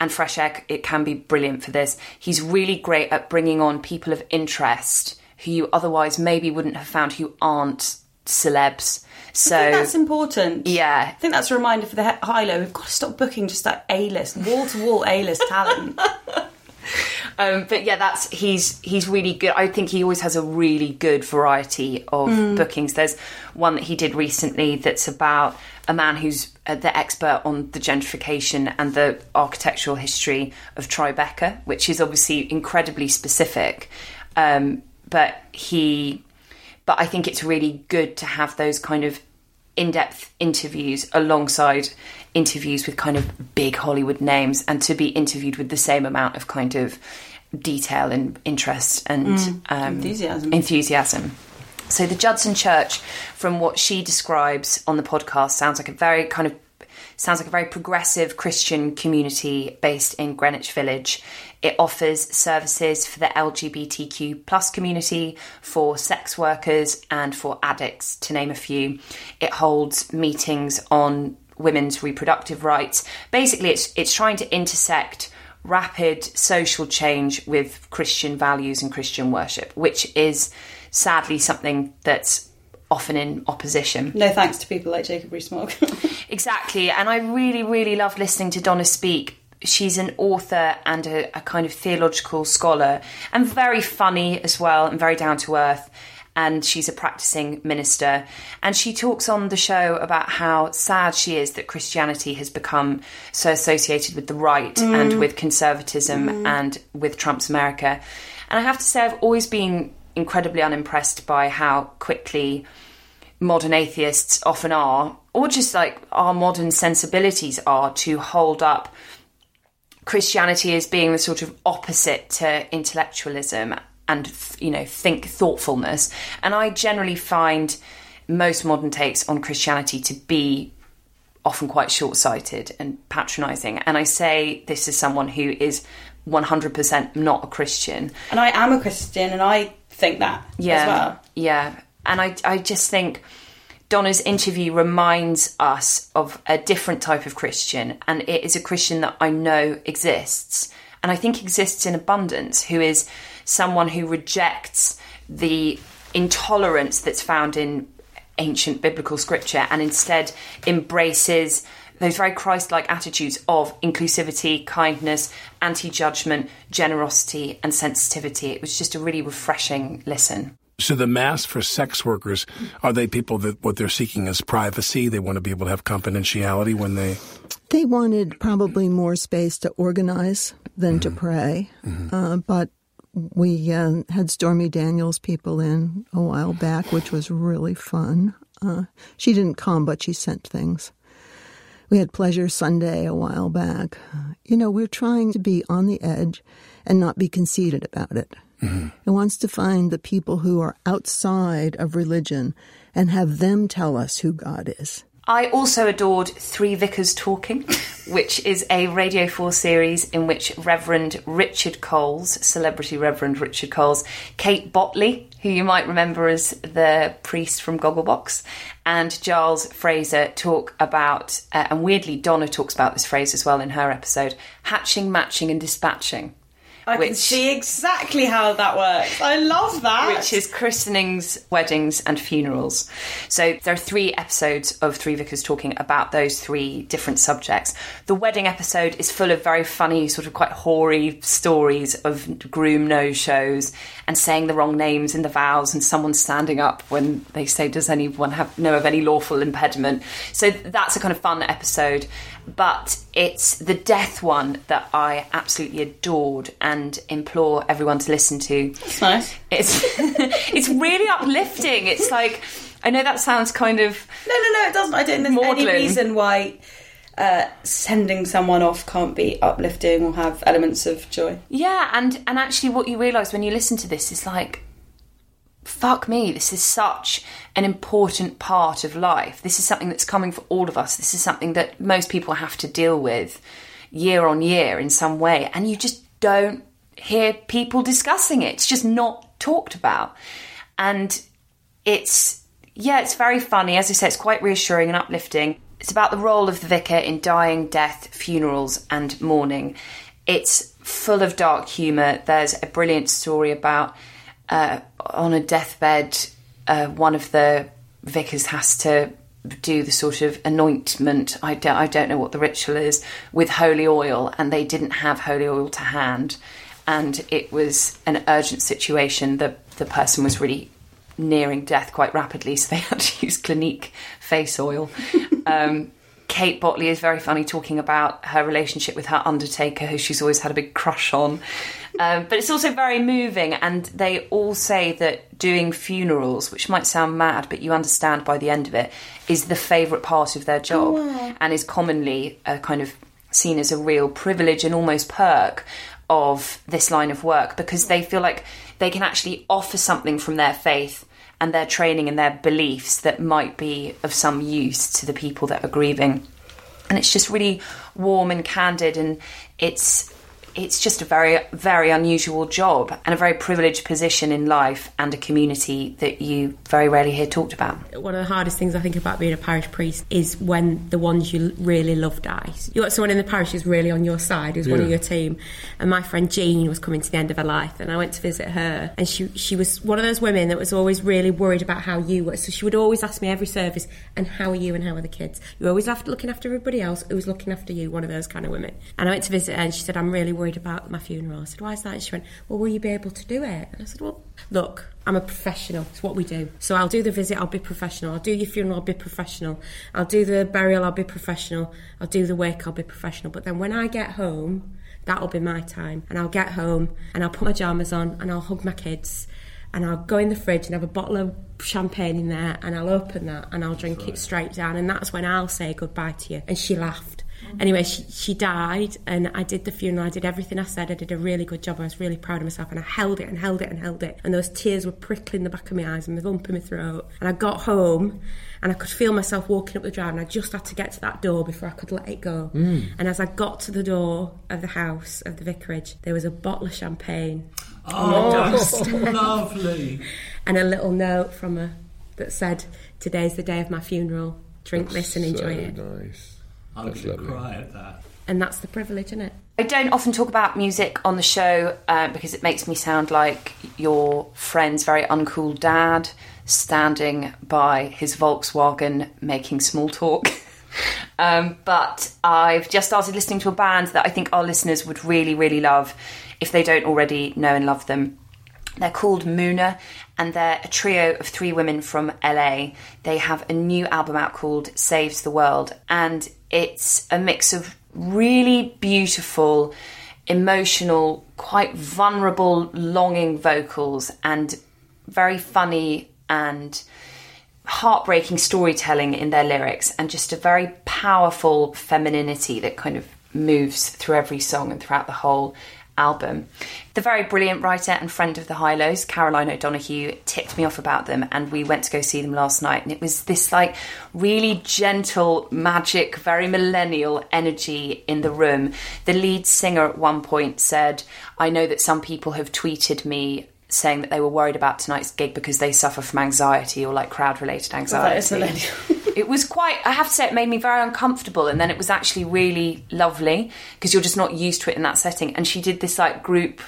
and fresh air it can be brilliant for this he's really great at bringing on people of interest who you otherwise maybe wouldn't have found who aren't celebs so I think that's important. yeah I think that's a reminder for the he- high low. We've got to stop booking just that A list, wall to wall A list talent. Um, but yeah, that's he's he's really good. I think he always has a really good variety of bookings. There's one that he did recently that's about a man who's uh, the expert on the gentrification and the architectural history of Tribeca, which is obviously incredibly specific. Um, but he, but I think it's really good to have those kind of in-depth interviews alongside interviews with kind of big Hollywood names and to be interviewed with the same amount of kind of detail and interest and um, Enthusiasm. enthusiasm. So the Judson Church, from what she describes on the podcast, sounds like a very kind of sounds like a very progressive Christian community based in Greenwich Village. It offers services for the LGBTQ plus community, for sex workers, and for addicts, to name a few. It holds meetings on women's reproductive rights. Basically, it's it's trying to intersect rapid social change with Christian values and Christian worship, which is sadly something that's often in opposition. no thanks to people like Jacob Rees-Mogg. Exactly, and I really, really love listening to Donna speak. She's an author and a, a kind of theological scholar, and very funny as well, and very down to earth. And she's a practicing minister. And she talks on the show about how sad she is that Christianity has become so associated with the right mm. and with conservatism mm. and with Trump's America. And I have to say, I've always been incredibly unimpressed by how quickly modern atheists often are, or just like our modern sensibilities are, to hold up Christianity as being the sort of opposite to intellectualism and you know think thoughtfulness. And I generally find most modern takes on Christianity to be often quite short-sighted and patronising. And I say this as someone who is 100% not a Christian. and I am a Christian, and I think that yeah, as well. Yeah, and I I just think Donna's interview reminds us of a different type of Christian, and it is a Christian that I know exists, and I think exists in abundance, who is someone who rejects the intolerance that's found in ancient biblical scripture and instead embraces those very Christ-like attitudes of inclusivity, kindness, anti-judgment, generosity, and sensitivity. It was just a really refreshing listen. So the mass for sex workers are they people that what they're seeking is privacy? They want to be able to have confidentiality when they. They wanted probably more space to organize than to pray, uh, but we uh, had Stormy Daniels people in a while back, which was really fun. Uh, she didn't come, but she sent things. We had Pleasure Sunday a while back. You know, we're trying to be on the edge and not be conceited about it. It wants to find the people who are outside of religion and have them tell us who God is. I also adored Three Vicars Talking, which is a Radio 4 series in which Reverend Richard Coles, celebrity Reverend Richard Coles, Kate Bottley, who you might remember as the priest from Gogglebox, and Giles Fraser talk about, uh, and weirdly, Donna talks about this phrase as well in her episode hatching, matching, and dispatching. I can see exactly how that works. I love that. which is christenings, weddings, and funerals. So there are three episodes of Three Vicars talking about those three different subjects. The wedding episode is full of very funny, sort of quite hoary stories of groom no shows and saying the wrong names in the vows, and someone standing up when they say, "Does anyone have know of any lawful impediment?" So that's a kind of fun episode. But it's the death one that I absolutely adored and implore everyone to listen to. That's nice. It's it's really uplifting. It's like I know that sounds kind of No, no, no, it doesn't. I don't think there's any reason why uh, sending someone off can't be uplifting or have elements of joy. yeah, and and actually what you realise when you listen to this is like fuck me, this is such an important part of life. This is something that's coming for all of us. This is something that most people have to deal with year on year in some way, and you just don't hear people discussing it. It's just not talked about. And it's yeah, it's very funny. As I say, it's quite reassuring and uplifting. It's about the role of the vicar in dying, death, funerals, and mourning. It's full of dark humour. There's a brilliant story about uh, on a deathbed, uh, one of the vicars has to do the sort of anointment. I don't, I don't know what the ritual is with holy oil, and they didn't have holy oil to hand, and it was an urgent situation. The the person was really nearing death quite rapidly, so they had to use Clinique face oil. Um, Kate Bottley is very funny talking about her relationship with her undertaker, who she's always had a big crush on. Um, but it's also very moving, and they all say that doing funerals, which might sound mad, but you understand by the end of it, is the favourite part of their job and is commonly a kind of seen as a real privilege and almost perk of this line of work because they feel like they can actually offer something from their faith and their training and their beliefs that might be of some use to the people that are grieving. And it's just really warm and candid and it's it's just a very very unusual job and a very privileged position in life and a community that you very rarely hear talked about. One of the hardest things I think about being a parish priest is when the ones you really love dies. You got someone in the parish who's really on your side, who's one of your team. And my friend Jean was coming to the end of her life, and I went to visit her, and she she was one of those women that was always really worried about how you were. So she would always ask me every service, "And how are you? And how are the kids?" You're always after looking after everybody else. Who's looking after you? One of those kind of women. And I went to visit her, and she said, "I'm really worried about my funeral." I said, "Why is that?" And she went, "Well, will you be able to do it?" And I said, "Well, look." I'm a professional. It's what we do. So I'll do the visit, I'll be professional. I'll do your funeral, I'll be professional. I'll do the burial, I'll be professional. I'll do the wake, I'll be professional. But then when I get home, that'll be my time. And I'll get home and I'll put my pyjamas on and I'll hug my kids and I'll go in the fridge and have a bottle of champagne in there and I'll open that and I'll drink it straight down. And that's when I'll say goodbye to you. And she laughed. Anyway, she, she died, and I did the funeral. I did everything I said. I did a really good job. I was really proud of myself, and I held it and held it and held it. And those tears were prickling the back of my eyes and the lump in my throat. And I got home, and I could feel myself walking up the drive, and I just had to get to that door before I could let it go. Mm. And as I got to the door of the house of the vicarage, there was a bottle of champagne Oh, that's lovely. and a little note from her that said, "Today's the day of my funeral. Drink this and enjoy it." Nice. I'm going to cry at that. And that's the privilege, isn't it? I don't often talk about music on the show uh, because it makes me sound like your friend's very uncool dad standing by his Volkswagen making small talk. Um, but I've just started listening to a band that I think our listeners would really, really love if they don't already know and love them. They're called Muna, and they're a trio of three women from LA. They have a new album out called Saves the World, and it's a mix of really beautiful, emotional, quite vulnerable, longing vocals, and very funny and heartbreaking storytelling in their lyrics, and just a very powerful femininity that kind of moves through every song and throughout the whole album. The very brilliant writer and friend of the High Lows, Caroline O'Donoghue, tipped me off about them, and we went to go see them last night. And it was this like really gentle, magic, very millennial energy in the room. The lead singer at one point said, I know that some people have tweeted me saying that they were worried about tonight's gig because they suffer from anxiety or like crowd related anxiety. is it was quite, I have to say, it made me very uncomfortable. And then it was actually really lovely because you're just not used to it in that setting. And she did this like group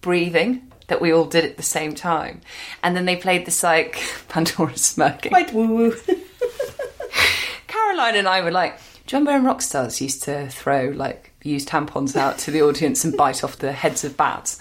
breathing that we all did at the same time. And then they played this like Pandora smirking. Quite woo woo. Caroline and I were like, do you remember when rock stars used to throw like used tampons out to the audience and bite off the heads of bats?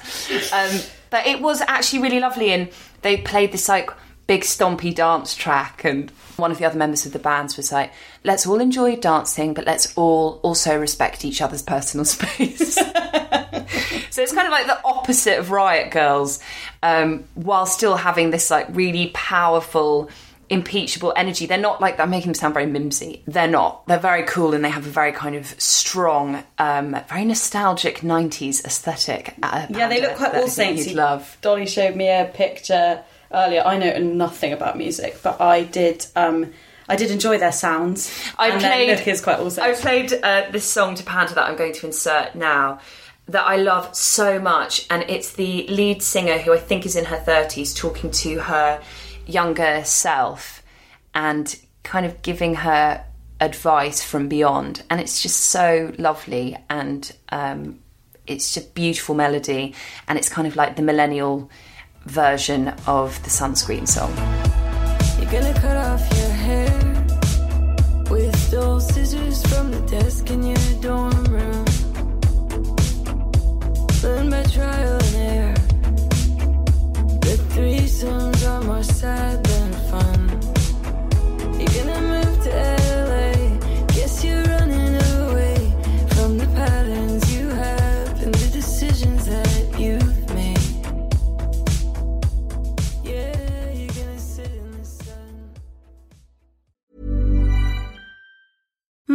Um, but it was actually really lovely, and they played this like big stompy dance track, and one of the other members of the bands was like, "Let's all enjoy dancing, but let's all also respect each other's personal space." so it's kind of like the opposite of Riot Girls, um, while still having this like really powerful impeachable energy. They're not like that, making them sound very mimsy. They're not. They're very cool and they have a very kind of strong, um, very nostalgic 90s aesthetic. Uh, Yeah, they look quite all. You'd love. Dolly showed me a picture earlier. I know nothing about music, but I did. Um, I did enjoy their sounds. I and played. Look is quite all I played uh, this song to pander that I'm going to insert now. That I love so much, and it's the lead singer who I think is in her 30s talking to her younger self and kind of giving her advice from beyond. And it's just so lovely, and um, it's just beautiful melody, and it's kind of like the millennial version of the sunscreen song. You're gonna cut off your hair with scissors from the desk in your dorm room. Learn by trial and error. Threesomes are more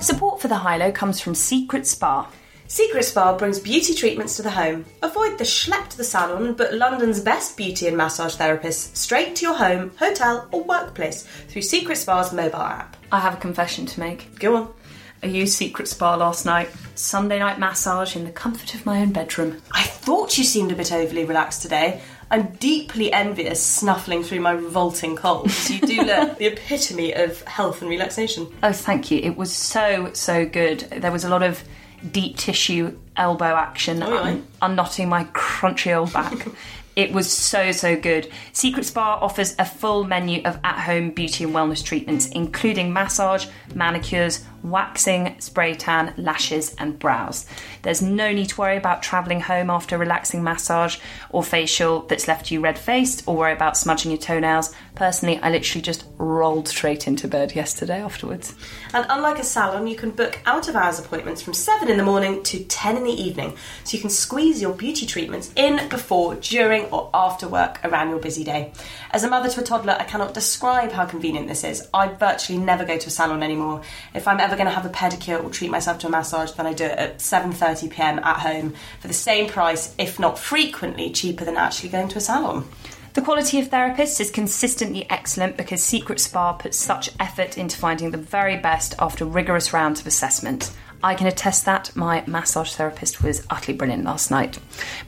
Support for the high-low comes from Secret Spa. Secret Spa brings beauty treatments to the home. Avoid the schlep to the salon, but London's best beauty and massage therapists straight to your home, hotel, or workplace through Secret Spa's mobile app. I have a confession to make. Go on. I used Secret Spa last night. Sunday night massage in the comfort of my own bedroom. I thought you seemed a bit overly relaxed today. I'm deeply envious snuffling through my revolting colds. You do look the epitome of health and relaxation. Oh, thank you. It was so, so good. There was a lot of deep tissue elbow action, Oh, yeah. un- unknotting my crunchy old back. it was so, so good. Secret Spa offers a full menu of at home beauty and wellness treatments, including massage, manicures, waxing, spray tan, lashes, and brows. There's no need to worry about travelling home after a relaxing massage or facial that's left you red faced or worry about smudging your toenails. Personally, I literally just rolled straight into bed yesterday afterwards. And unlike a salon, you can book out of hours appointments from 7 in the morning to 10 in the evening. So you can squeeze your beauty treatments in before, during, or after work around your busy day. As a mother to a toddler, I cannot describe how convenient this is. I virtually never go to a salon anymore. If I'm ever going to have a pedicure or treat myself to a massage, then I do it at 7:30 p.m. at home for the same price, if not frequently cheaper than actually going to a salon. The quality of therapists is consistently excellent because Secret Spa puts such effort into finding the very best after rigorous rounds of assessment. I can attest that my massage therapist was utterly brilliant last night.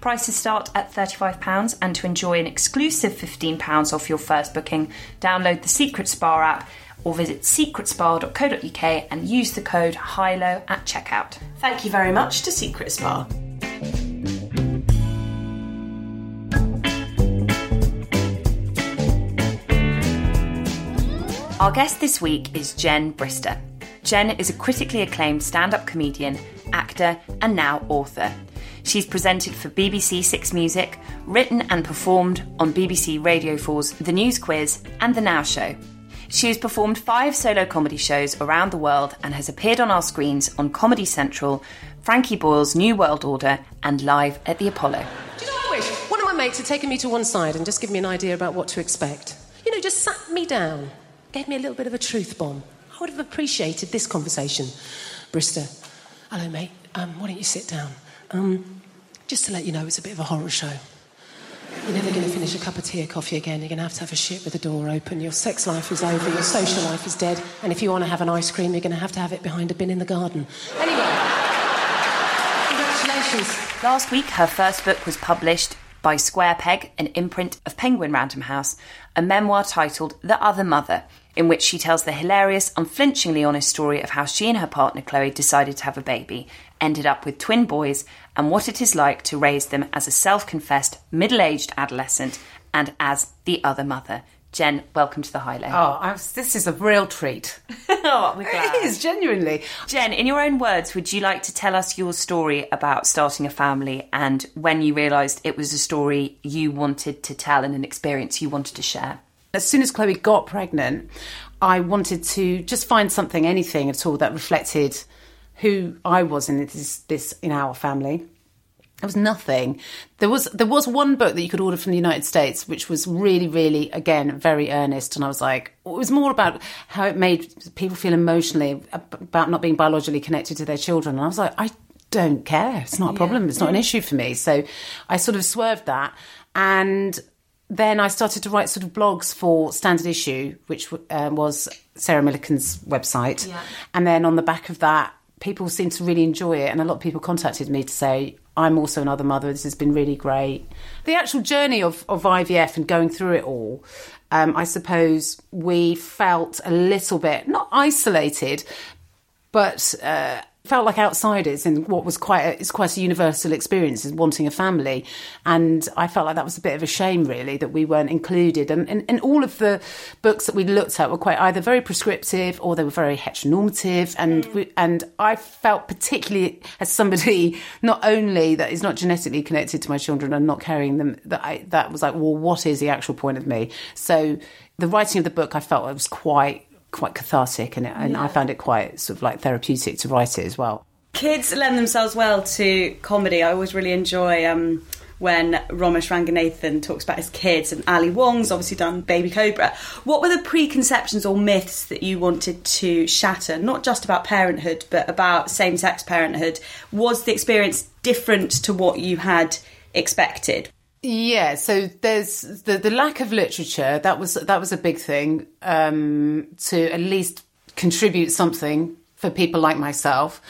Prices start at £35, and to enjoy an exclusive £15 off your first booking, download the Secret Spa app or visit secretspa.co.uk and use the code HILO at checkout. Thank you very much to Secret Spa. Our guest this week is Jen Brister. Jen is a critically acclaimed stand up comedian, actor, and now author. She's presented for BBC Six Music, written and performed on BBC Radio 4's The News Quiz and The Now Show. She has performed five solo comedy shows around the world and has appeared on our screens on Comedy Central, Frankie Boyle's New World Order, and live at the Apollo. Do you know what I wish? One of my mates had taken me to one side and just given me an idea about what to expect. You know, just sat me down, gave me a little bit of a truth bomb. I would have appreciated this conversation. Brister, hello, mate. Um, why don't you sit down? Um, just to let you know, it's a bit of a horror show. You're never going to finish a cup of tea or coffee again. You're going to have to have a shit with the door open. Your sex life is over. Your social life is dead. And if you want to have an ice cream, you're going to have to have it behind a bin in the garden. Anyway, congratulations. Last week, her first book was published by Square Peg, an imprint of Penguin Random House, a memoir titled The Other Mother, in which she tells the hilarious, unflinchingly honest story of how she and her partner Chloe decided to have a baby, ended up with twin boys, and what it is like to raise them as a self confessed middle aged adolescent and as the other mother. Jen, welcome to the High Low. Oh, I was, this is a real treat. oh, we're glad. It is, genuinely. Jen, in your own words, would you like to tell us your story about starting a family and when you realised it was a story you wanted to tell and an experience you wanted to share? As soon as Chloe got pregnant, I wanted to just find something, anything at all, that reflected who I was in this, this in our family. There was nothing. There was there was one book that you could order from the United States, which was really, really, again, very earnest. And I was like, it was more about how it made people feel emotionally about not being biologically connected to their children. And I was like, I don't care. It's not a problem. It's not an issue for me. So I sort of swerved that. And then I started to write sort of blogs for Standard Issue, which uh, was Sarah Millican's website. Yeah. And then on the back of that, people seem to really enjoy it. And a lot of people contacted me to say, I'm also another mother. This has been really great. The actual journey of, of IVF and going through it all, um, I suppose we felt a little bit, not isolated, but uh, felt like outsiders in what was quite a, it's quite a universal experience is wanting a family. And I felt like that was a bit of a shame really that we weren't included. And, and, and all of the books that we looked at were quite either very prescriptive or they were very heteronormative. And mm. we, and I felt particularly as somebody not only that is not genetically connected to my children and not carrying them that I that was like well what is the actual point of me? So the writing of the book I felt it was quite quite cathartic and, and I found it quite sort of like therapeutic to write it as well. Kids lend themselves well to comedy. I always really enjoy um, when Romesh Ranganathan talks about his kids, and Ali Wong's obviously done Baby Cobra. What were the preconceptions or myths that you wanted to shatter, not just about parenthood, but about same sex parenthood? Was the experience different to what you had expected? Yeah, so there's the the lack of literature. That was that was a big thing um, to at least contribute something for people like myself.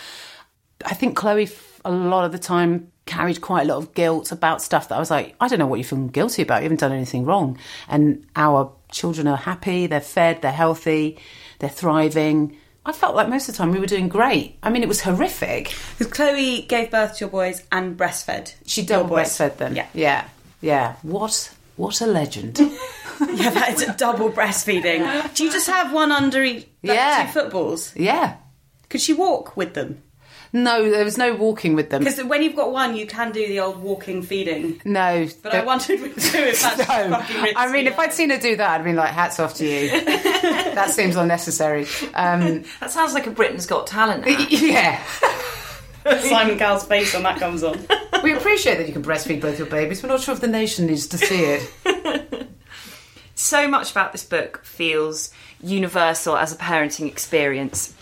I think Chloe a lot of the time carried quite a lot of guilt about stuff that I was like, I don't know what you're feeling guilty about. You haven't done anything wrong, and our children are happy. They're fed. They're healthy. They're thriving. I felt like most of the time we were doing great. I mean, it was horrific. Because Chloe gave birth to your boys and breastfed. She double breastfed them. Yeah. yeah, yeah. What what a legend. yeah, that is a double breastfeeding. Do you just have one under each? like Yeah. Two footballs. yeah. Could she walk with them? No, there was no walking with them. Because when you've got one, you can do the old walking feeding. No, But I wondered with two if that's No. fucking risky. I mean, if I'd seen her do that, I'd been like, hats off to you. that seems unnecessary. Um, That sounds like a Britain's Got Talent. ad. yeah. Simon Cowell's face when that comes on. We appreciate that you can breastfeed both your babies. We're not sure if the nation needs to see it. so much about this book feels universal as a parenting experience,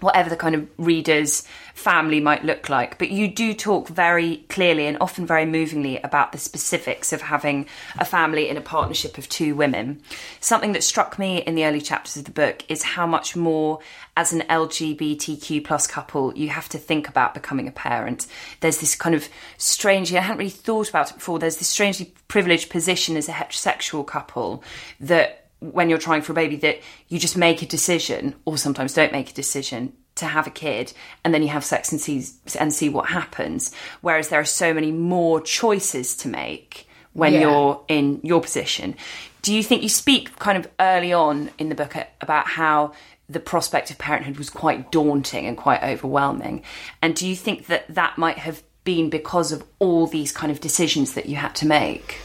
whatever the kind of reader's family might look like. But you do talk very clearly and often very movingly about the specifics of having a family in a partnership of two women. Something that struck me in the early chapters of the book is how much more as an LGBTQ plus couple you have to think about becoming a parent. There's this kind of strangely, I hadn't really thought about it before, there's this strangely privileged position as a heterosexual couple that when you're trying for a baby that you just make a decision or sometimes don't make a decision to have a kid and then you have sex and see and see what happens whereas there are so many more choices to make when Yeah. you're in your position do you think you speak kind of early on in the book about how the prospect of parenthood was quite daunting and quite overwhelming and do you think that that might have been because of all these kind of decisions that you had to make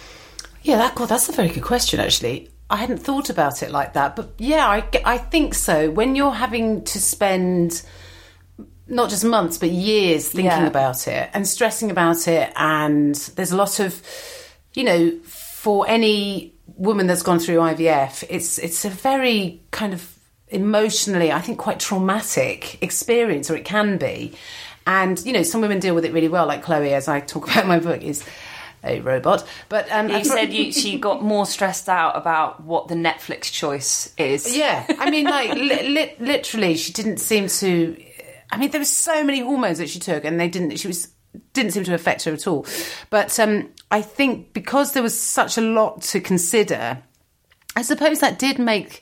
Yeah, that, God, that's a very good question, actually. I hadn't thought about it like that, but yeah, I, I think so. When you're having to spend not just months, but years thinking Yeah. about it and stressing about it, and there's a lot of, you know, for any woman that's gone through IVF, it's it's a very kind of emotionally, I think, quite traumatic experience, or it can be. And you know, some women deal with it really well, like Chloe, as I talk about in my book, is a robot. But um, you said you, she got more stressed out about what the Netflix choice is. Yeah, I mean, like li- li- literally, she didn't seem to. I mean, there were so many hormones that she took, and they didn't. She was didn't seem to affect her at all. But um, I think because there was such a lot to consider, I suppose that did make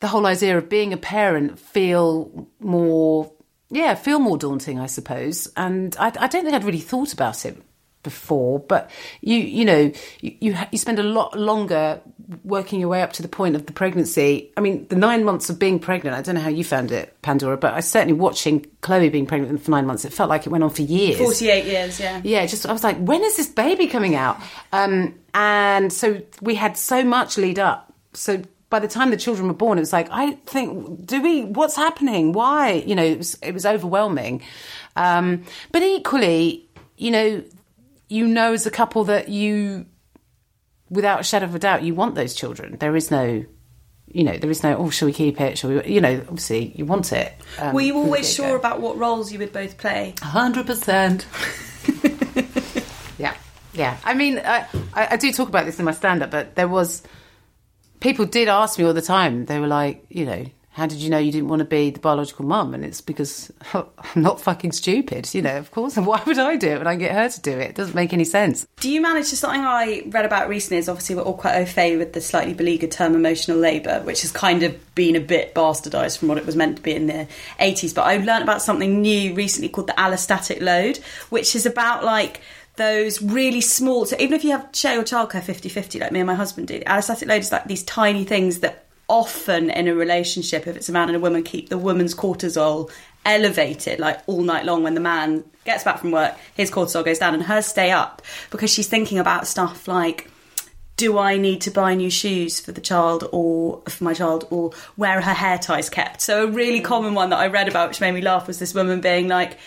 the whole idea of being a parent feel more, yeah, feel more daunting. I suppose, and I, I don't think I'd really thought about it before but you you know you you, you spend a lot longer working your way up to the point of the pregnancy i mean the nine months of being pregnant i don't know how you found it pandora but i certainly watching chloe being pregnant for nine months it felt like it went on for years 48 years, yeah. yeah, just I was like, when is this baby coming out? Um, and so we had so much lead up. So by the time the children were born, it was like, I think, do we? What's happening? Why? You know, it was it was overwhelming. Um, but equally, you know, you know as a couple that you, without a shadow of a doubt, you want those children. There is no. You know, there is no. Oh, shall we keep it? Shall we? You know, obviously, you want it. Um, Were you always get-go. sure about what roles you would both play? hundred percent. Yeah, yeah. I mean, I, I, I do talk about this in my stand-up, but there was people did ask me all the time. They were like, you know, how did you know you didn't want to be the biological mum? And it's because I'm not fucking stupid, you know. Of course, and why would I do it when I get her to do it? It doesn't make any sense. Do you manage to something I read about recently is obviously we're all quite au fait with the slightly beleaguered term emotional labour, which has kind of been a bit bastardised from what it was meant to be in the 80s. But I learned about something new recently called the allostatic load, which is about like those really small so even if you have share your childcare 50-50 like me and my husband do allostatic load is like these tiny things that often in a relationship if it's a man and a woman keep the woman's cortisol elevated like all night long when the man gets back from work his cortisol goes down and hers stay up because she's thinking about stuff like do I need to buy new shoes for the child or for my child or where are her hair ties kept? So a really mm. common one that I read about which made me laugh was this woman being like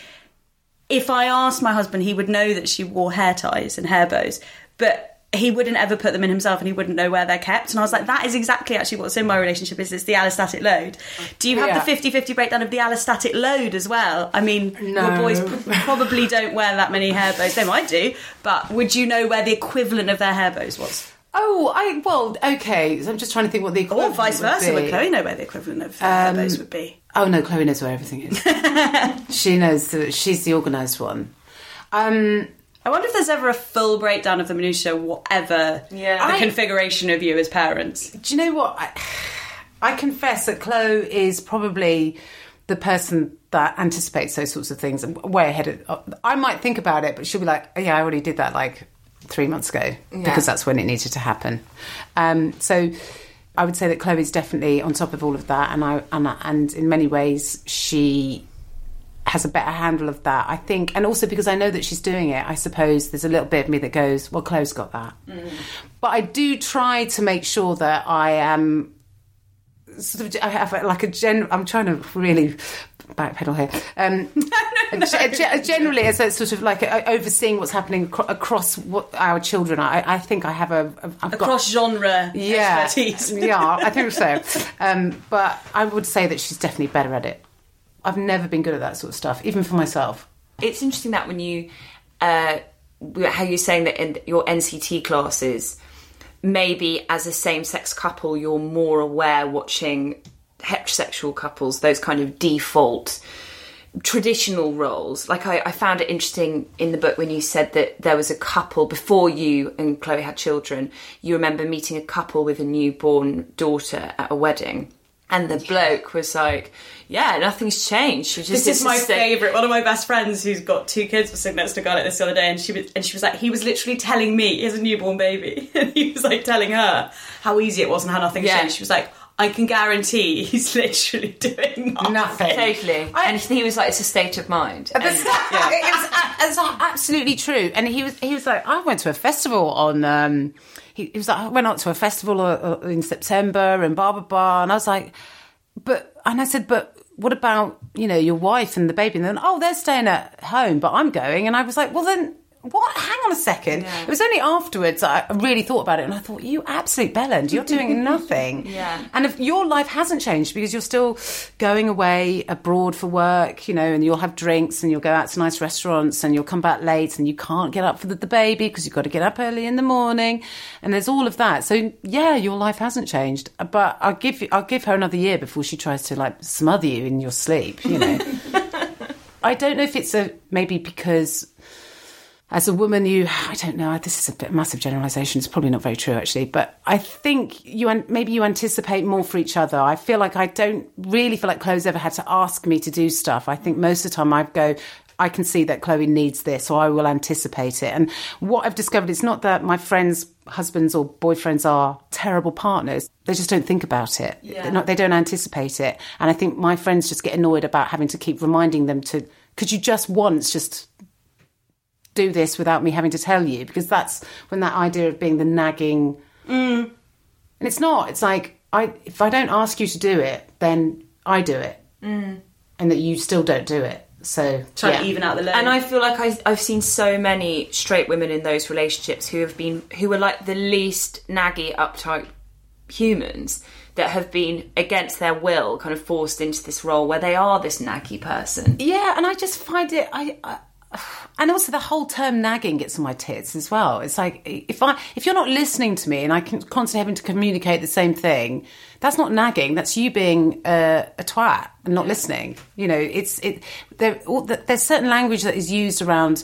if I asked my husband he would know that she wore hair ties and hair bows but he wouldn't ever put them in himself and he wouldn't know where they're kept and I was like that is exactly actually what's in my relationship is it's the allostatic load do you have Yeah. the 50-50 breakdown of the allostatic load as well I mean No. your boys pr- probably don't wear that many hair bows they might do but would you know where the equivalent of their hair bows was Oh, I well, okay. So I'm just trying to think what the Or equivalent vice would versa, be. would Chloe know where the equivalent of Um, those would be? Oh no, Chloe knows where everything is. she knows that she's the organised one. Um, I wonder if there's ever a full breakdown of the minutia, whatever Yeah. the I- configuration of you as parents. do you know what? I, I confess that Chloe is probably the person that anticipates those sorts of things and way ahead of. I might think about it, but she'll be like, oh, "Yeah, I already did that like three months ago because that's when it needed to happen." Um, so. I would say that Chloe's definitely on top of all of that, and I and, and in many ways she has a better handle of that, I think, and also because I know that she's doing it, I suppose there's a little bit of me that goes, "Well, Chloe's got that," but I do try to make sure that I am sort of I have like a gen. I'm trying to really backpedal here. Um, ge- ge- generally, as a sort of like overseeing what's happening acro- across what our children. are, I, I think I have a I've got- Across genre yeah, expertise. yeah, I think so. Um, but I would say that she's definitely better at it. I've never been good at that sort of stuff, even for myself. It's interesting that when you, uh, how you're saying that in your NCT classes, maybe as a same-sex couple, you're more aware watching heterosexual couples, those kind of default traditional roles. Like I, I found it interesting in the book when you said that there was a couple before you and Chloe had children. You remember meeting a couple with a newborn daughter at a wedding. And the bloke was like, "Yeah, nothing's changed. She just This is my favourite. One of my best friends who's got two kids was sitting next to a guy like this the other day, and she was, and she was like, he was literally telling me he has a newborn baby, and he was like telling her how easy it was and how nothing Yeah. changed. She was like, I can guarantee he's literally doing nothing. Totally. and he was like, "It's a state of mind." But And- it, was, a- it's absolutely true. And he was he was like, I went to a festival on. Um, he, he was like, I went out to a festival uh, uh, in September and blah blah blah. And I was like, but and I said, but what about you know your wife and the baby? And then oh, they're staying at home, but I'm going. And I was like, well then. What? Hang on a second. It was only afterwards I really thought about it, and I thought, "You absolute bellend! You're doing nothing." Yeah. And if your life hasn't changed because you're still going away abroad for work, you know, and you'll have drinks and you'll go out to nice restaurants and you'll come back late and you can't get up for the, the baby because you've got to get up early in the morning, and there's all of that. So yeah, your life hasn't changed, but I'll give you, I'll give her another year before she tries to like smother you in your sleep, you know. I don't know if it's a maybe because as a woman, you I don't know. This is a bit massive generalisation. It's probably not very true actually, but I think you maybe you anticipate more for each other. I feel like I don't really feel like Chloe's ever had to ask me to do stuff. I think most of the time I go. I can see that Chloe needs this, so I will anticipate it. And what I've discovered is not that my friends' husbands or boyfriends are terrible partners. They just don't think about it. Yeah. Not, they don't anticipate it. And I think my friends just get annoyed about having to keep reminding them to, could you just once just do this without me having to tell you? Because that's when that idea of being the nagging. Mm. And it's not. It's like, I, if I don't ask you to do it, then I do it. Mm. And that you still don't do it. So, Trying yeah. to even out the load. And I feel like I, I've seen so many straight women in those relationships who have been who are like the least naggy, uptight humans that have been against their will, kind of forced into this role where they are this naggy person. Yeah, and I just find it. I, I and also the whole term nagging gets on my tits as well. It's like if I if you're not listening to me and I can constantly having to communicate the same thing, that's not nagging. That's you being a, a twat and not listening. You know, it's it. There, all, there's certain language that is used around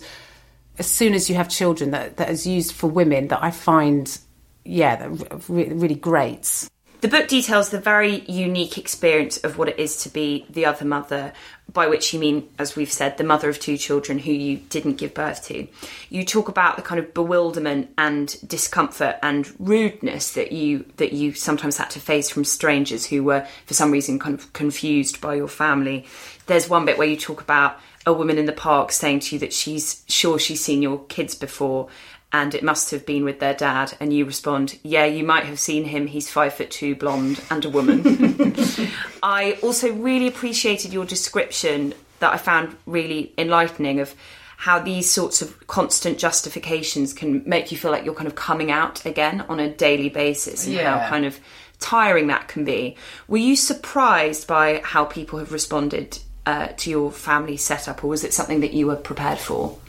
as soon as you have children that that is used for women that I find, yeah, that re- really grates. The book details the very unique experience of what it is to be the other mother, by which you mean, as we've said, the mother of two children who you didn't give birth to. You talk about the kind of bewilderment and discomfort and rudeness that you that you sometimes had to face from strangers who were, for some reason, kind of confused by your family. There's one bit where you talk about a woman in the park saying to you that she's sure she's seen your kids before and it must have been with their dad and you respond yeah you might have seen him. He's five foot two blonde and a woman. I also really appreciated your description that i found really enlightening of how these sorts of constant justifications can make you feel like you're kind of coming out again on a daily basis and Yeah. how kind of tiring that can be. Were you surprised by how people have responded uh, to your family setup or was it something that you were prepared for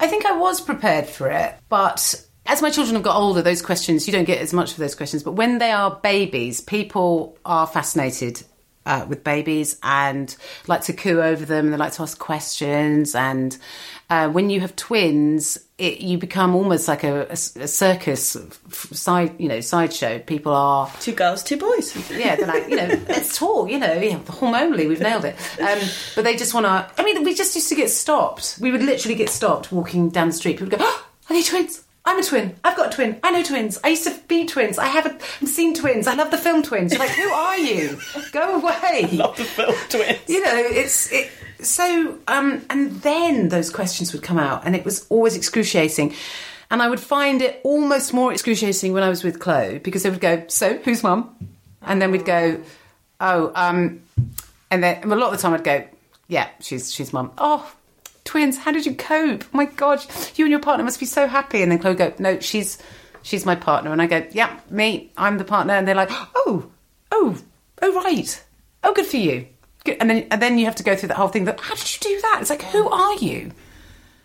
I think I was prepared for it, but as my children have got older, those questions, you don't get as much of those questions. But when they are babies, people are fascinated uh, with babies and like to coo over them and they like to ask questions. And uh, when you have twins, it, you become almost like a, a- a circus side, you know, sideshow. People are two girls, two boys. Yeah, they're like, you know, let's talk. You know, yeah, hormonally, we've nailed it. Um, but they just want to. I mean, we just used to get stopped. We would literally get stopped walking down the street. People would go, oh, "Are they twins?" I'm a twin. I've got a twin. I know twins. I used to be twins. I haven't seen twins. I love the film Twins. You're like, who are you? Go away. Love the film Twins. You know, it's it. So, um, and then those questions would come out, and it was always excruciating. And I would find it almost more excruciating when I was with Chloe because they would go, "So, who's mum?" And then we'd go, Oh, um, and then a lot of the time I'd go, yeah, she's she's mum. Oh, twins, how did you cope? Oh my god, you and your partner must be so happy. And then Chloe would go, no, she's she's my partner. And I go, yeah, me, I'm the partner. And they're like, oh, oh, oh, right, oh, good for you. And then and then you have to go through that whole thing. That how did you do that? It's like, who are you?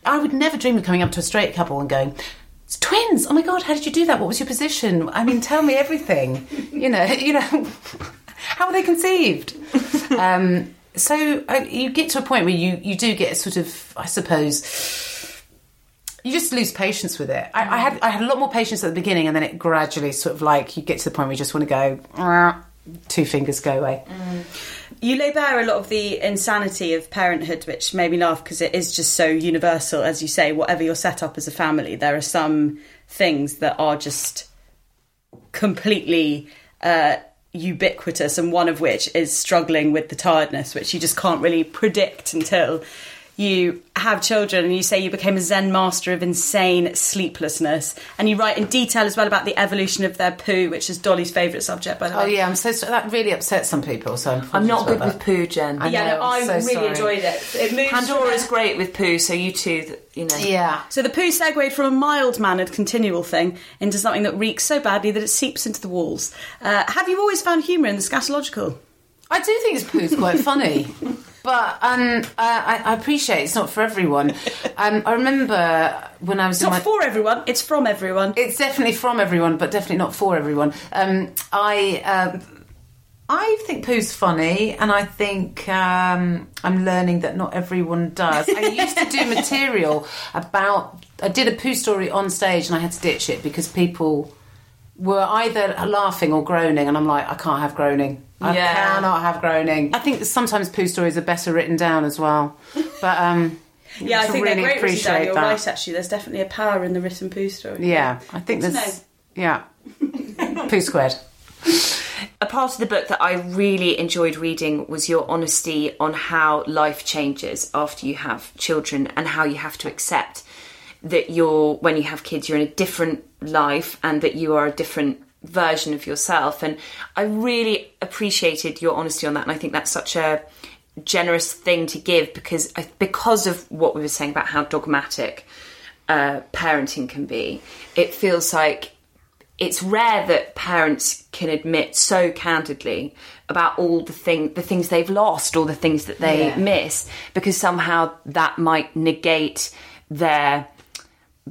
I would never dream of coming up to a straight couple and going. It's twins. Oh my god! How did you do that? What was your position? I mean, tell me everything. You know, you know, how were they conceived? Um, so you get to a point where you you do get sort of, I suppose, you just lose patience with it. I, I had I had a lot more patience at the beginning, and then it gradually sort of like you get to the point where you just want to go, two fingers go away. You lay bare a lot of the insanity of parenthood, which made me laugh because it is just so universal, as you say. Whatever you're set up as a family, there are some things that are just completely uh, ubiquitous, and one of which is struggling with the tiredness, which you just can't really predict until you have children and you say you became a zen master of insane sleeplessness and you write in detail as well about the evolution of their poo which is dolly's favourite subject by the way Oh yeah, I'm so sorry. that really upsets some people. So I'm, I'm not good about with poo, Jen. I yeah know, no, i so really sorry. enjoyed it it moves Pandora's from- great with poo, so you two, you know. Yeah. So the poo segued from a mild mannered continual thing into something that reeks so badly that it seeps into the walls. Uh, have you always found humour in the scatological? I do think this poo's quite funny, but um, I, I appreciate it's not for everyone. Um, I remember when I was It's not my. for everyone, it's from everyone. It's definitely from everyone, but definitely not for everyone. Um, I um, I think poo's funny, and I think um, I'm learning that not everyone does. I used to do material about. I did a poo story on stage, and I had to ditch it because people were either laughing or groaning, and I'm like, I can't have groaning. I Yeah. cannot have groaning. I think sometimes poo stories are better written down as well, but um, yeah, I think really they're great written down. appreciate You're that. right, actually. There's definitely a power in the written poo story. Yeah, I think Good to there's yeah, poo squared. A part of the book that I really enjoyed reading was your honesty on how life changes after you have children and how you have to accept that you're, when you have kids, you're in a different life and that you are a different version of yourself. And I really appreciated your honesty on that. And I think that's such a generous thing to give because because of what we were saying about how dogmatic uh, parenting can be, it feels like it's rare that parents can admit so candidly about all the thing the things they've lost or the things that they Yeah. miss because somehow that might negate their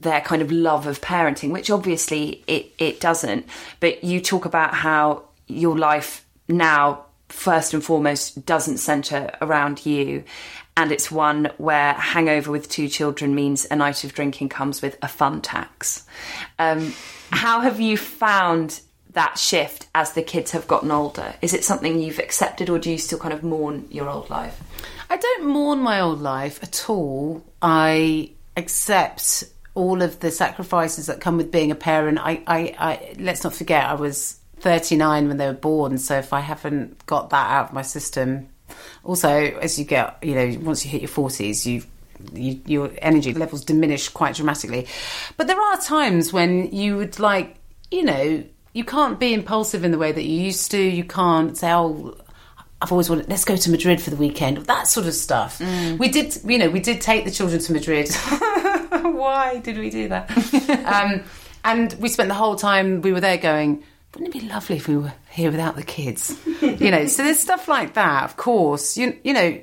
their kind of love of parenting which obviously it it doesn't. But you talk about how your life now first and foremost doesn't center around you. And it's one where hangover with two children means a night of drinking comes with a fun tax. Um, how have you found that shift as the kids have gotten older? Is it something you've accepted or do you still kind of mourn your old life? I don't mourn my old life at all. I accept all of the sacrifices that come with being a parent. I, I, I let's not forget I was 39 when they were born, so if I haven't got that out of my system, also as you get, you know, once you hit your 40s, you you, your energy levels diminish quite dramatically. But there are times when you would like, you know, you can't be impulsive in the way that you used to. You can't say, oh, I've always wanted, let's go to Madrid for the weekend, that sort of stuff. Mm. We did, you know, we did take the children to Madrid. Why did we do that? um, and we spent the whole time we were there going, wouldn't it be lovely if we were here without the kids? you know, so there's stuff like that, of course. You, you know,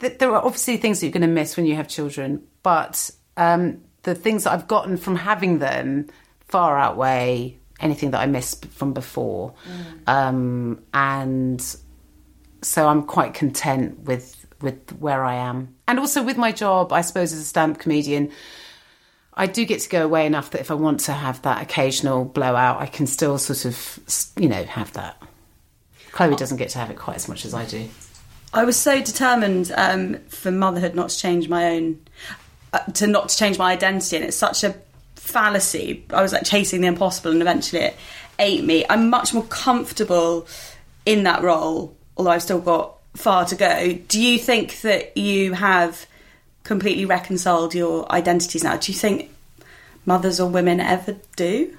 th- there are obviously things that you're going to miss when you have children, but um, the things that I've gotten from having them far outweigh anything that I missed from before. Um, and so I'm quite content with with where I am, and also with my job. I suppose as a stand-up comedian, I do get to go away enough that if I want to have that occasional blowout, I can still sort of, you know, have that. Chloe doesn't get to have it quite as much as I do. I was so determined um, for motherhood not to change my own, uh, to not to change my identity, and it's such a fallacy. I was like chasing the impossible, and eventually it ate me. I'm much more comfortable in that role, although I've still got far to go. Do you think that you have completely reconciled your identities now? Do you think mothers or women ever do?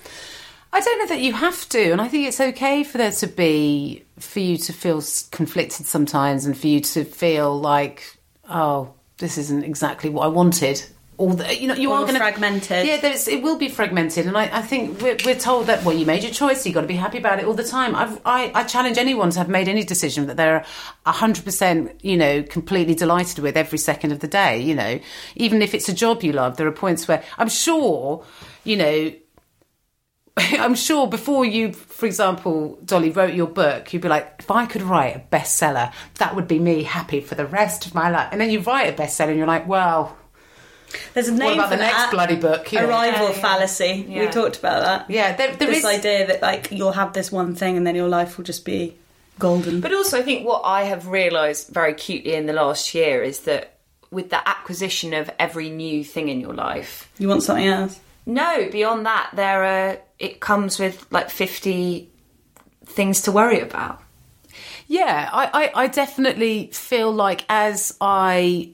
I don't know that you have to, and I think it's okay for there to be for you to feel conflicted sometimes, and for you to feel like, oh, this isn't exactly what I wanted. Or the, you know, you Or are going to fragmented. Yeah, there's, it will be fragmented, and I, I think we're, we're told that well, you made your choice, you got to be happy about it all the time. I've, I, I challenge anyone to have made any decision that they're hundred percent, you know, completely delighted with every second of the day. You know, even if it's a job you love, there are points where I'm sure, you know, I'm sure before you, for example, Dolly wrote your book, you'd be like, if I could write a bestseller, that would be me happy for the rest of my life. And then you write a bestseller, and you're like, well, There's a what about for the next that. bloody book? you know? Arrival Yeah, yeah. fallacy. We talked about that. Yeah, there, there this is. idea that like you'll have this one thing and then your life will just be golden. But also, I think what I have realised very acutely in the last year is that with the acquisition of every new thing in your life, you want something else. no, beyond that, there are. It comes with like fifty things to worry about. Yeah, I, I, I definitely feel like as I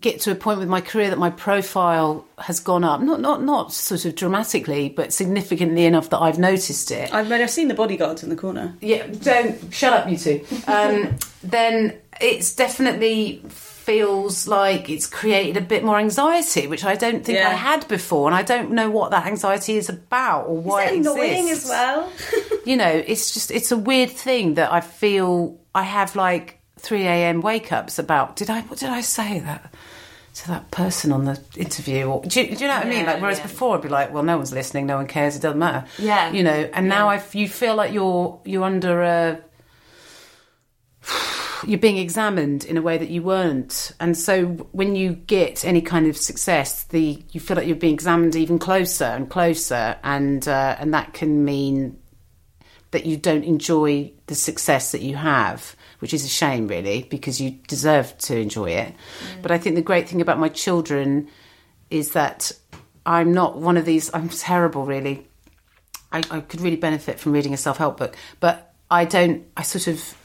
get to a point with my career that my profile has gone up, not not not sort of dramatically, but significantly enough that I've noticed it. I've, I've seen the bodyguards in the corner. Yeah, don't shut up, you two. Um, then it's definitely feels like it's created a bit more anxiety, which I don't think Yeah. I had before, and I don't know what that anxiety is about or why Is it annoying exists. as well? you know, it's just it's a weird thing that I feel I have like three a.m. wake ups about. Did I what did I say that to that person on the interview? Or do you, do you know what I mean? Like whereas yeah. before I'd be like, well, no one's listening, no one cares, it doesn't matter. Yeah. you know. And now I you feel like you're you're under a you're being examined in a way that you weren't and so when you get any kind of success the you feel like you're being examined even closer and closer and uh, and that can mean that you don't enjoy the success that you have which is a shame really because you deserve to enjoy it. But i think the great thing about my children is that i'm not one of these i'm terrible really. I, I could really benefit from reading a self-help book but i don't i sort of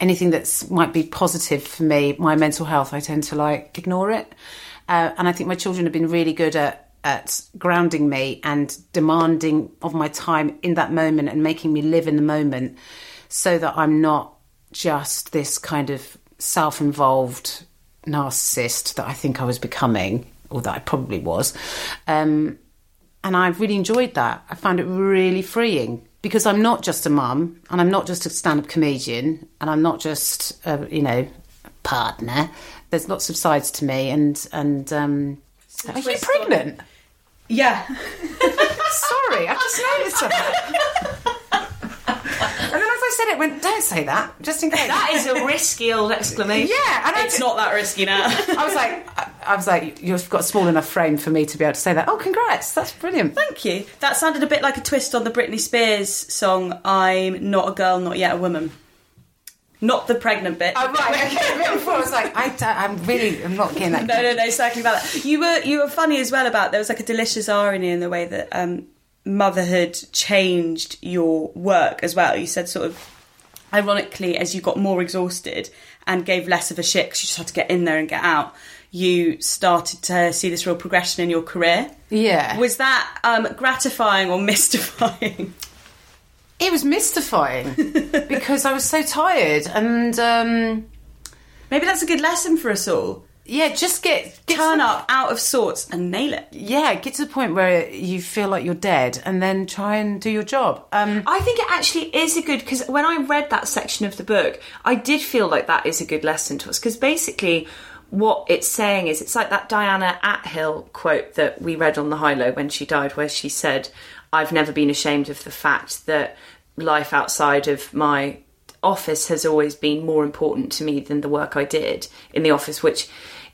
anything that's might be positive for me my mental health i tend to like ignore it. Uh, and i think my children have been really good at at grounding me and demanding of my time in that moment and making me live in the moment so that i'm not just this kind of self-involved narcissist that i think i was becoming or that i probably was um, and I've really enjoyed that. I found it really freeing because I'm not just a mum and I'm not just a stand-up comedian and I'm not just a, you know a partner. There's lots of sides to me and and um, are you twist on pregnant? Yeah. Sorry, I just noticed that. and then as I said it, I went don't say that just in case. That is a risky old exclamation. Yeah, and I it's not that risky now. I was like, I- I was like, you've got a small enough frame for me to be able to say that. Oh, congrats, that's brilliant. Thank you. That sounded a bit like a twist on the Britney Spears song "I'm Not a Girl, Not Yet a Woman." Not the pregnant bit. Oh, right, okay. Before I was like, I don't, I'm really, I'm not getting that. no, no, no, circling about that. You were you were funny as well about there was like a delicious irony in the way that um, motherhood changed your work as well. You said sort of ironically as you got more exhausted and gave less of a shit because you just had to get in there and get out. You started to see this real progression in your career. Yeah. Was that um, gratifying or mystifying? It was mystifying because I was so tired and um, maybe that's a good lesson for us all. Yeah, just get, get turn up out of sorts and nail it. Yeah, get to the point where you feel like you're dead, and then try and do your job. Um, I think it actually is a good because when I read that section of the book, I did feel like that is a good lesson to us because basically what it's saying is it's like that Diana Athill quote that we read on the high low when she died, where she said, "I've never been ashamed of the fact that life outside of my office has always been more important to me than the work I did in the office," which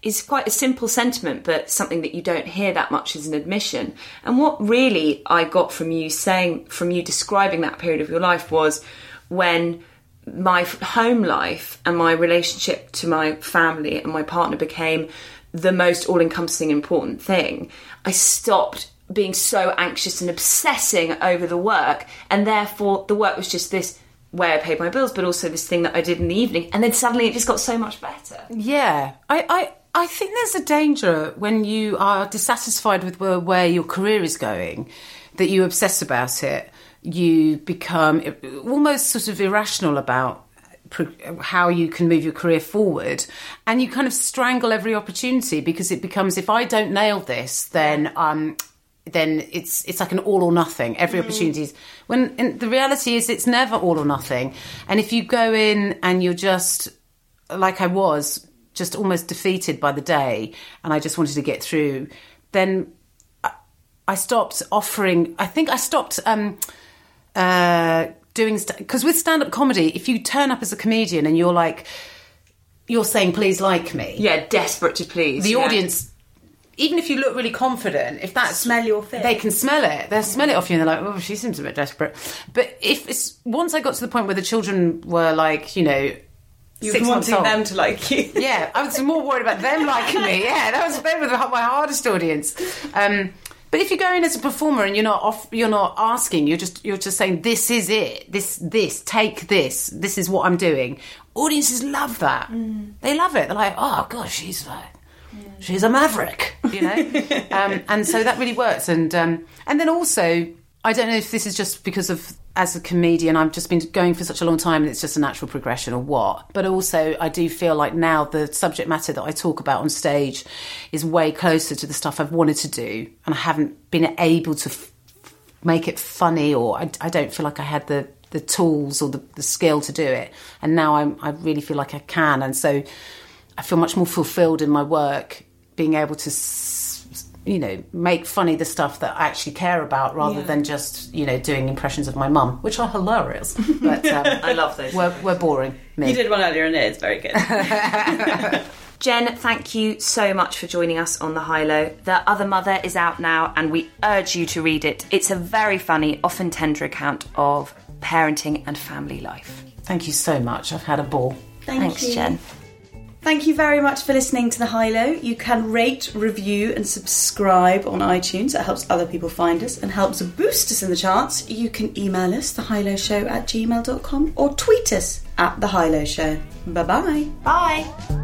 is quite a simple sentiment, but something that you don't hear that much as an admission. And what really I got from you saying, from you describing that period of your life was when my home life and my relationship to my family and my partner became the most all encompassing important thing. I stopped being so anxious and obsessing over the work, and therefore the work was just this way I paid my bills, but also this thing that I did in the evening. And then suddenly it just got so much better. Yeah, I, I, I think there's a danger when you are dissatisfied with where, where your career is going that you obsess about it. You become almost sort of irrational about how you can move your career forward, and you kind of strangle every opportunity because it becomes if I don't nail this, then um, then it's it's like an all or nothing. Every Mm. opportunity is when the reality is it's never all or nothing. And if you go in and you're just like I was, just almost defeated by the day, and I just wanted to get through, then I, I stopped offering. I think I stopped um, uh, doing because with stand up comedy, if you turn up as a comedian and you're like you're saying please like me, Yeah, desperate to please. the yeah. audience. Even if you look really confident, if that Smell your fear. they can smell it. They smell it off you, and they're like, "Oh, she seems a bit desperate." But if it's once I got to the point where the children were like, you know, You six were months wanting them to like you. yeah, I was more worried about them liking me. Yeah, that was they were my hardest audience. Um, but if you go in as a performer and you're not off, you're not asking. You're just you're just saying this is it. This this take this. This is what I'm doing. Audiences love that. They love it. They're like, oh gosh, she's like. She's a maverick, you know, um, and so that really works. And um, and then also, I don't know if this is just because of as a comedian, I've just been going for such a long time, and it's just a natural progression or what. But also, I do feel like now the subject matter that I talk about on stage is way closer to the stuff I've wanted to do, and I haven't been able to f- make it funny, or I, I don't feel like I had the the tools or the, the skill to do it. And now I'm, I really feel like I can, and so I feel much more fulfilled in my work, being able to. s- You know, make funny the stuff that I actually care about, rather Yeah. than just you know doing impressions of my mum, which are hilarious. But um, I love those. We're, we're boring. Me. You did one earlier and it's very good. Jen, thank you so much for joining us on The High Low. The Other Mother is out now and we urge you to read it. It's a very funny, often tender account of parenting and family life. Thank you so much. I've had a ball. Thank Thanks, you. Jen. Thank you very much for listening to The High Low. You can rate, review, and subscribe on iTunes. It helps other people find us and helps boost us in the charts. You can email us, thehighlowshow at gmail.com, or tweet us at The High Low Show. Bye-bye. Bye.